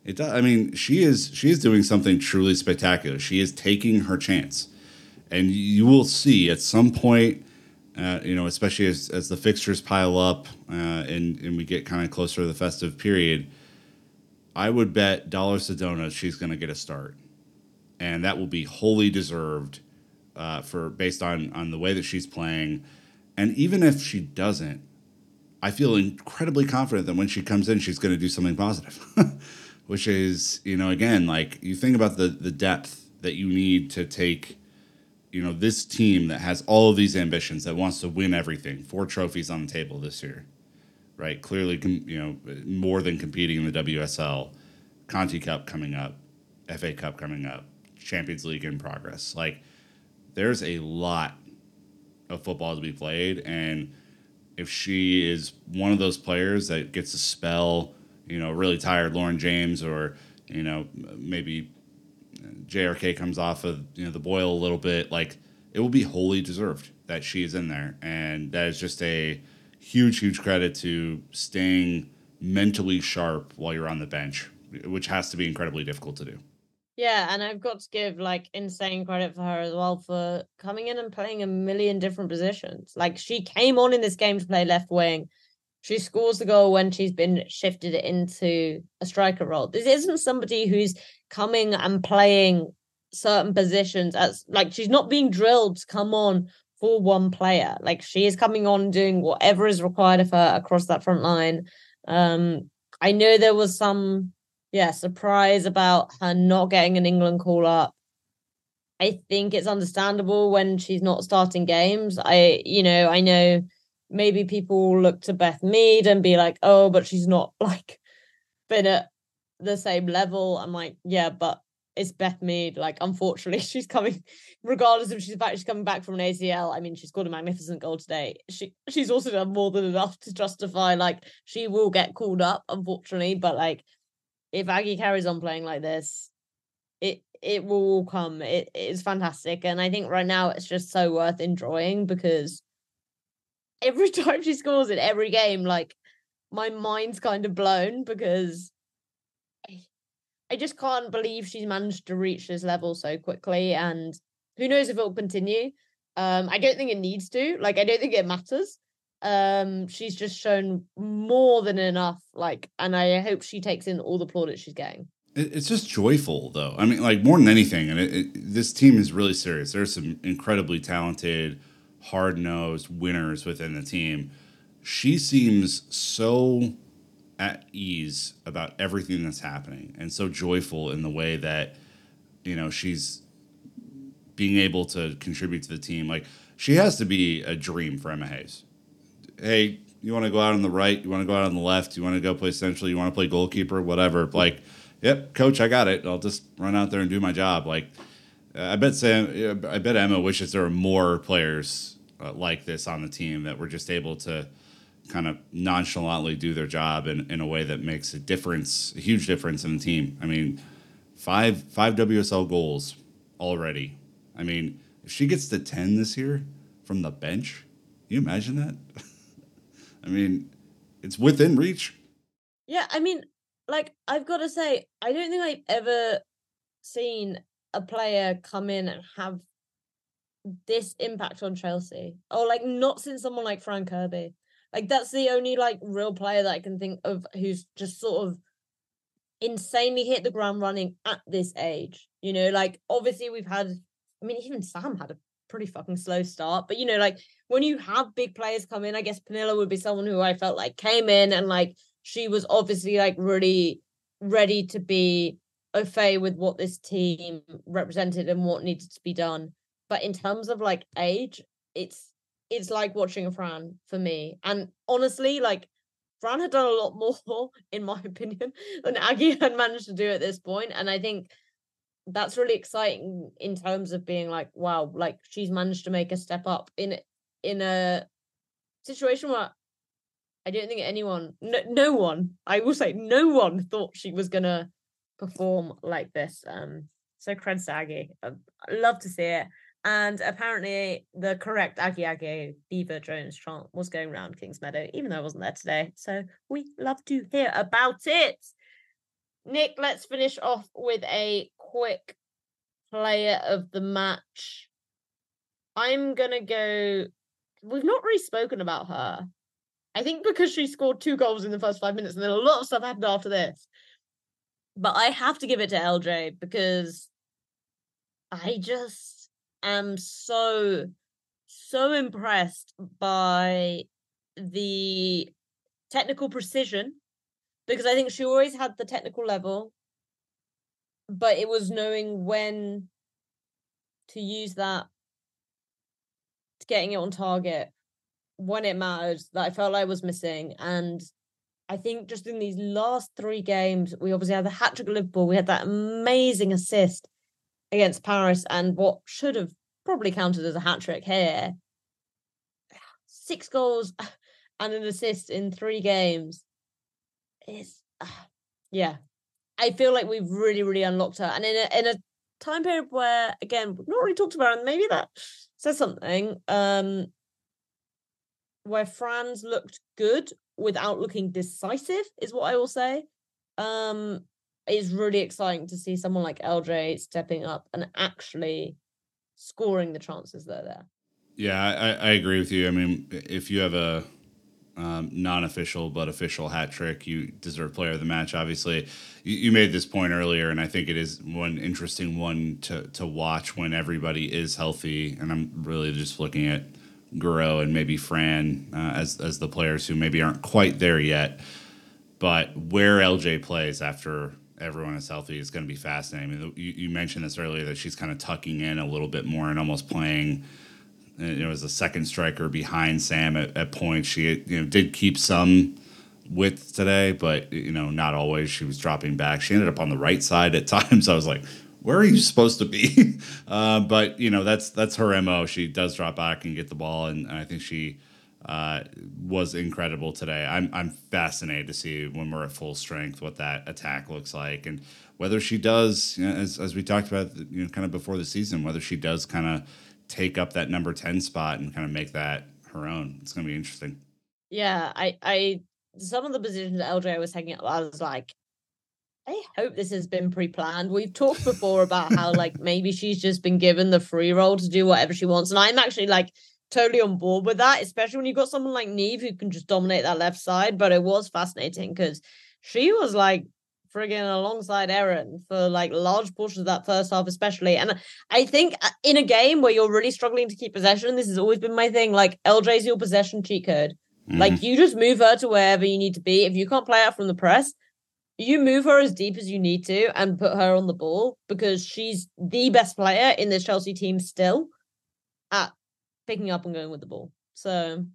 It does. I mean, she is she is doing something truly spectacular. She is taking her chance, and you will see at some point, uh, you know, especially as, as the fixtures pile up uh, and and we get kind of closer to the festive period. I would bet dollars to donuts she's going to get a start, and that will be wholly deserved uh, for based on on the way that she's playing. And even if she doesn't, I feel incredibly confident that when she comes in, she's going to do something positive. which is you know again like you think about the the depth that you need to take you know this team that has all of these ambitions that wants to win everything four trophies on the table this year right? Clearly you know more than competing in the WSL Conti Cup coming up FA Cup coming up Champions League in progress. Like there's a lot of football to be played and if she is one of those players that gets a spell you know, really tired Lauren James or, you know, maybe JRK comes off of, you know, the boil a little bit, like it will be wholly deserved that she is in there. And that is just a huge, huge credit to staying mentally sharp while you're on the bench, which has to be incredibly difficult to do. Yeah, and I've got to give like insane credit for her as well for coming in and playing a million different positions. Like she came on in this game to play left wing she scores the goal when she's been shifted into a striker role. This isn't somebody who's coming and playing certain positions as like she's not being drilled to come on for one player. Like she is coming on doing whatever is required of her across that front line. Um I know there was some yeah, surprise about her not getting an England call up. I think it's understandable when she's not starting games. I you know, I know maybe people look to Beth Mead and be like, oh, but she's not like been at the same level. I'm like, yeah, but it's Beth Mead. Like, unfortunately, she's coming, regardless if she's back, she's coming back from an ACL. I mean, she's scored a magnificent goal today. She she's also done more than enough to justify like she will get called up, unfortunately. But like, if Aggie carries on playing like this, it it will all come. It is fantastic, and I think right now it's just so worth enjoying because every time she scores in every game, like my mind's kind of blown because I, I just can't believe she's managed to reach this level so quickly. And who knows if it'll continue. Um, I don't think it needs to. Like, I don't think it matters. Um, she's just shown more than enough. Like, and I hope she takes in all the plaudits she's getting. It's just joyful, though. I mean, like more than anything, and it, it, this team is really serious. There's some incredibly talented hard nosed winners within the team. She seems so at ease about everything that's happening and so joyful in the way that, you know, she's being able to contribute to the team. Like, she has to be a dream for Emma Hayes. Hey, you want to go out on the right? You want to go out on the left? You want to go play central? You want to play goalkeeper? Whatever. Like, yep, coach, I got it. I'll just run out there and do my job. Like, I bet Sam, I bet Emma wishes there were more players uh, like this on the team that were just able to kind of nonchalantly do their job in, in a way that makes a difference, a huge difference in the team. I mean, five five WSL goals already. I mean, if she gets to ten this year from the bench, you imagine that? I mean, it's within reach. Yeah, I mean, like I've got to say, I don't think I've ever seen a player come in and have this impact on Chelsea. Or like not since someone like Fran Kirby. Like that's the only like real player that I can think of who's just sort of insanely hit the ground running at this age. You know, like obviously we've had I mean even Sam had a pretty fucking slow start. But you know, like when you have big players come in, I guess Pernille would be someone who I felt like came in and like she was obviously like really ready to be au fait with what this team represented and what needed to be done. But in terms of like age, it's it's like watching a Fran for me. And honestly, like Fran had done a lot more, in my opinion, than Aggie had managed to do at this point. And I think that's really exciting in terms of being like, wow, like she's managed to make a step up in in a situation where I don't think anyone, no, no one, I will say, no one thought she was gonna perform like this. Um, so cred to Aggie. I love to see it. And apparently, the correct Aggie Aggie Beever Jones chant was going around Kings Meadow, even though I wasn't there today. So we love to hear about it. Nick, let's finish off with a quick player of the match. I'm gonna go. We've not really spoken about her. I think because she scored two goals in the first five minutes, and then a lot of stuff happened after this. But I have to give it to LJ because I just am so so impressed by the technical precision because I think she always had the technical level, but it was knowing when to use that, to getting it on target when it mattered that I felt I was missing. And I think just in these last three games, we obviously had the hat trick of Liverpool, we had that amazing assist against Paris and what should have probably counted as a hat trick here. Six goals and an assist in three games. Is uh, yeah. I feel like we've really, really unlocked her. And in a in a time period where again not really talked about and maybe that says something. Um where Fran's looked good without looking decisive is what I will say. Um it's really exciting to see someone like LJ stepping up and actually scoring the chances that are there. Yeah, I, I agree with you. I mean, if you have a um, non-official but official hat trick, you deserve player of the match. Obviously, you, you, made this point earlier, and I think it is one interesting one to to watch when everybody is healthy. And I'm really just looking at Guro and maybe Fran uh, as as the players who maybe aren't quite there yet. But where LJ plays after everyone is healthy is going to be fascinating. I mean, you, you, mentioned this earlier that she's kind of tucking in a little bit more and almost playing. Uh, you know, as a second striker behind Sam at, at points. She you know did keep some width today, but you know not always. She was dropping back. She ended up on the right side at times. I was like, where are you supposed to be? uh, but you know that's that's her mo. She does drop back and get the ball, and, and I think she uh, was incredible today. I'm I'm fascinated to see when we're at full strength what that attack looks like and whether she does, you know, as as we talked about, you know, kind of before the season, whether she does kind of take up that number ten spot and kind of make that her own. It's going to be interesting. Yeah, I I some of the positions LJ was taking up, I was like, I hope this has been pre-planned. We've talked before about how like maybe she's just been given the free role to do whatever she wants, and I'm actually like totally on board with that, especially when you've got someone like Niamh who can just dominate that left side. But it was fascinating because she was like frigging alongside Erin for like large portions of that first half, especially. And I think uh, in a game where you're really struggling to keep possession, this has always been my thing. Like LJ's your possession cheat code. Mm-hmm. Like you just move her to wherever you need to be. If you can't play out from the press, you move her as deep as you need to and put her on the ball because she's the best player in this Chelsea team still at picking up and going with the ball. So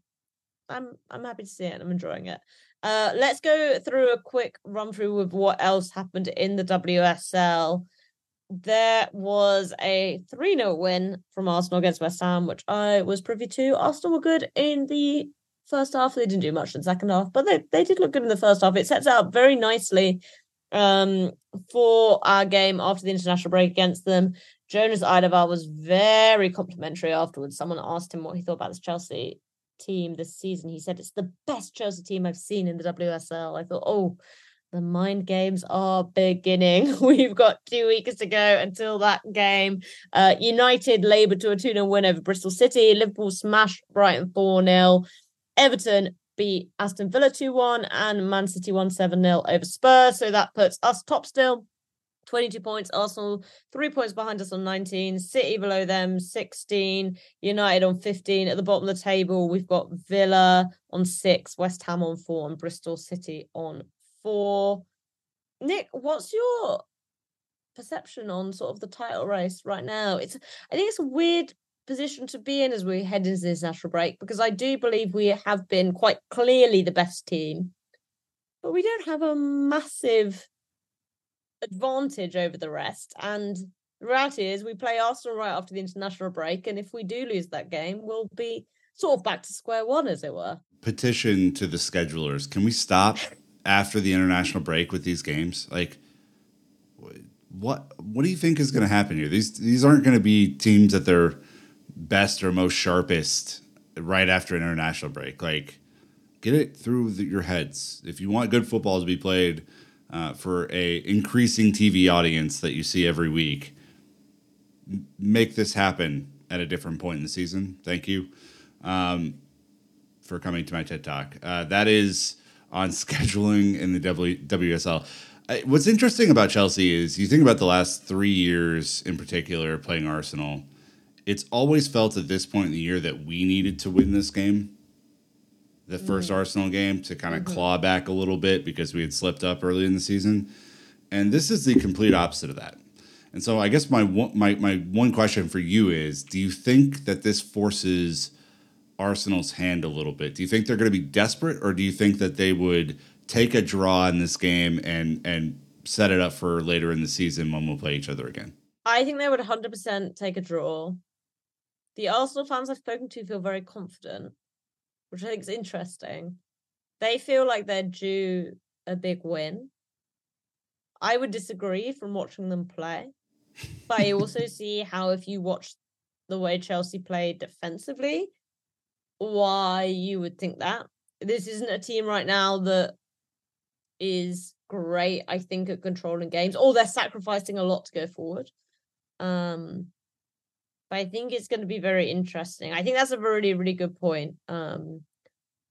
I'm I'm happy to see it. and I'm enjoying it. Uh, let's go through a quick run through of what else happened in the WSL. There was a 3 0 win from Arsenal against West Ham, which I was privy to. Arsenal were good in the first half. They didn't do much in the second half, but they, they did look good in the first half. It sets out very nicely um, for our game after the international break against them. Jonas Eidevall was very complimentary afterwards. Someone asked him what he thought about this Chelsea team this season. He said it's the best Chelsea team I've seen in the WSL. I thought, oh, the mind games are beginning. We've got two weeks to go until that game. Uh, United laboured to a 2 0 win over Bristol City. Liverpool smashed Brighton 4 0. Everton beat Aston Villa 2 1. And Man City won 7 0 over Spurs. So that puts us top still 22 points. Arsenal, three points behind us on 19. City below them, 16. United on 15. At the bottom of the table, we've got Villa on six, West Ham on four, and Bristol City on four. Nick, what's your perception on sort of the title race right now? It's I think it's a weird position to be in as we head into this national break because I do believe we have been quite clearly the best team, but we don't have a massive advantage over the rest. And the reality is, we play Arsenal right after the international break, and if we do lose that game, we'll be sort of back to square one, as it were. Petition to the schedulers: Can we stop after the international break with these games? Like, what what do you think is going to happen here? These these aren't going to be teams at their best or most sharpest right after an international break. Like, get it through the, your heads. If you want good football to be played uh, for a increasing TV audience that you see every week, m- make this happen at a different point in the season. Thank you um, for coming to my TED Talk. Uh, that is on scheduling in the w- WSL. I, what's interesting about Chelsea is you think about the last three years in particular playing Arsenal. It's always felt at this point in the year that we needed to win this game the 1st mm-hmm. Arsenal game to kind of mm-hmm. claw back a little bit because we had slipped up early in the season. And this is the complete opposite of that. And so I guess my my my one question for you is do you think that this forces Arsenal's hand a little bit? Do you think they're going to be desperate or do you think that they would take a draw in this game and and set it up for later in the season when we'll play each other again? I think they would 100% take a draw. The Arsenal fans I've spoken to feel very confident which I think is interesting. They feel like they're due a big win. I would disagree from watching them play, but I also see how if you watch the way Chelsea played defensively, why you would think that. This isn't a team right now that is great, I think, at controlling games, or they're sacrificing a lot to go forward. Um, but I think it's going to be very interesting. I think that's a really, really good point. Um,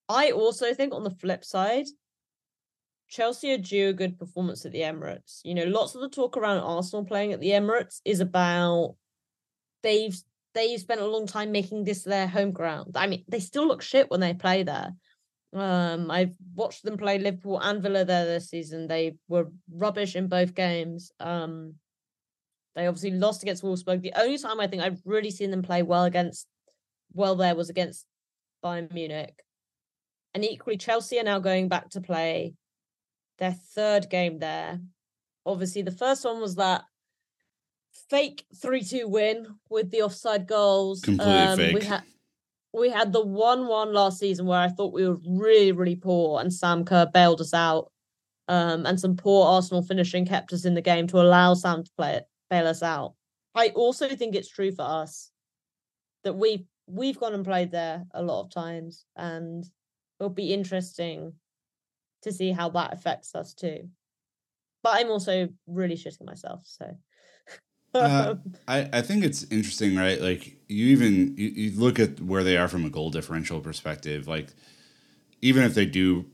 I also think on the flip side, Chelsea are due a good performance at the Emirates. You know, lots of the talk around Arsenal playing at the Emirates is about they've they've spent a long time making this their home ground. I mean, they still look shit when they play there. Um, I've watched them play Liverpool and Villa there this season. They were rubbish in both games. Um, they obviously lost against Wolfsburg. The only time I think I've really seen them play well against well there was against Bayern Munich. And equally, Chelsea are now going back to play their third game there. Obviously, the first one was that fake 3-2 win with the offside goals. Completely um, fake. We had we had the 1-1 last season where I thought we were really, really poor and Sam Kerr bailed us out. Um, and some poor Arsenal finishing kept us in the game to allow Sam to play it bail us out. I also think it's true for us that we we've gone and played there a lot of times, and it'll be interesting to see how that affects us too. But I'm also really shitting myself, so. uh, I, I think it's interesting, right? Like you even you, you look at where they are from a goal differential perspective. Like even if they do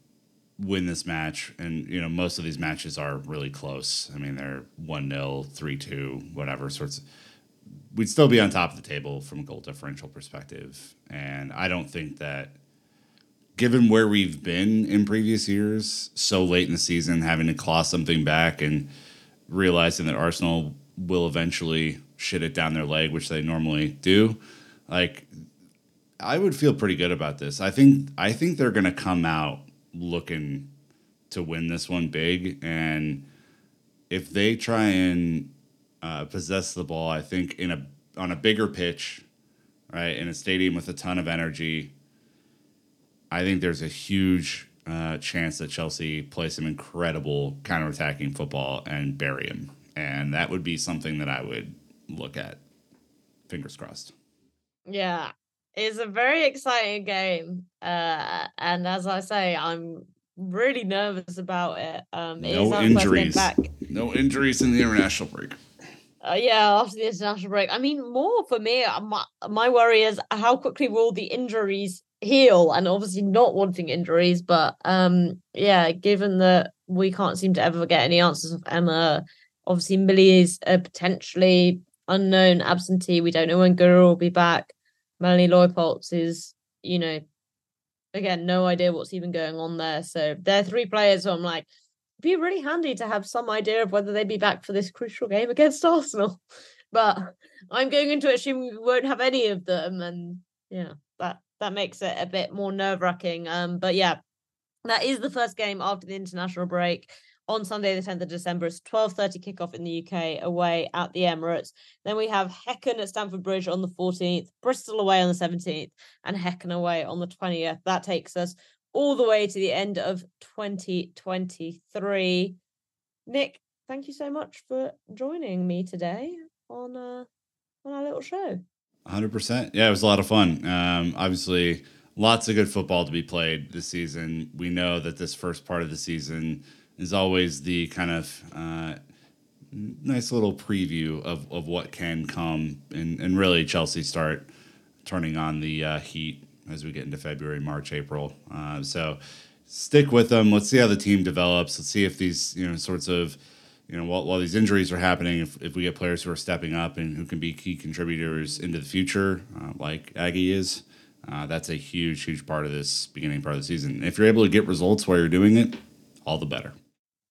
win this match. And, you know, most of these matches are really close. I mean, they're 1 0, 3 2, whatever sorts. We'd still be on top of the table from a goal differential perspective. And I don't think that, given where we've been in previous years, so late in the season, having to claw something back and realizing that Arsenal will eventually shit it down their leg, which they normally do, like, I would feel pretty good about this. I think I think they're going to come out looking to win this one big. And if they try and uh, possess the ball, I think in a on a bigger pitch, right, in a stadium with a ton of energy, I think there's a huge uh, chance that Chelsea play some incredible counterattacking football and bury him. And that would be something that I would look at. Fingers crossed. Yeah, it's a very exciting game. Uh, and as I say, I'm really nervous about it. Um, no injuries. No injuries in the international break. Uh, yeah, after the international break. I mean, more for me, uh, my, my worry is how quickly will the injuries heal, and obviously not wanting injuries, but um, yeah, given that we can't seem to ever get any answers of Emma, obviously Millie is a potentially unknown absentee. We don't know when Guro will be back. Melanie Leupolz is, you know, again, no idea what's even going on there. So they're three players who I'm like, be really handy to have some idea of whether they'd be back for this crucial game against Arsenal. But I'm going into it assuming we won't have any of them, and yeah, that that makes it a bit more nerve wracking. Um, but yeah, that is the first game after the international break on Sunday, the 10th of December. It's 12.30 kickoff in the UK away at the Emirates. Then we have Häcken at Stamford Bridge on the 14th, Bristol away on the 17th, and Häcken away on the 20th. That takes us all the way to the end of 2023. Nick, thank you so much for joining me today on uh, on our little show. 100%. Yeah, it was a lot of fun. Um, obviously, lots of good football to be played this season. We know that this first part of the season is always the kind of uh, nice little preview of, of what can come. And, and really, Chelsea start turning on the uh, heat as we get into February, March, April. Uh, so stick with them. Let's see how the team develops. Let's see if these you know sorts of you know while, while these injuries are happening, if, if we get players who are stepping up and who can be key contributors into the future, uh, like Aggie is. Uh, that's a huge, huge part of this beginning part of the season. If you're able to get results while you're doing it, all the better.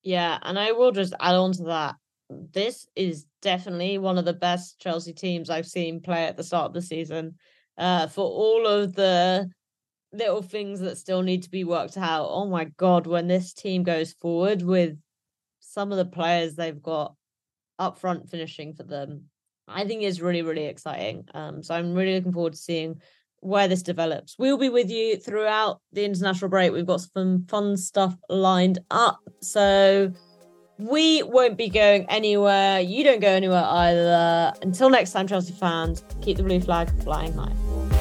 Yeah, and I will just add on to that. This is definitely one of the best Chelsea teams I've seen play at the start of the season. Uh, for all of the little things that still need to be worked out. Oh my god, when this team goes forward with some of the players they've got up front finishing for them, I think is really, really exciting. Um, so I'm really looking forward to seeing where this develops. We'll be with you throughout the international break. We've got some fun stuff lined up. So we won't be going anywhere. You don't go anywhere either. Until next time, Chelsea fans, keep the blue flag flying high.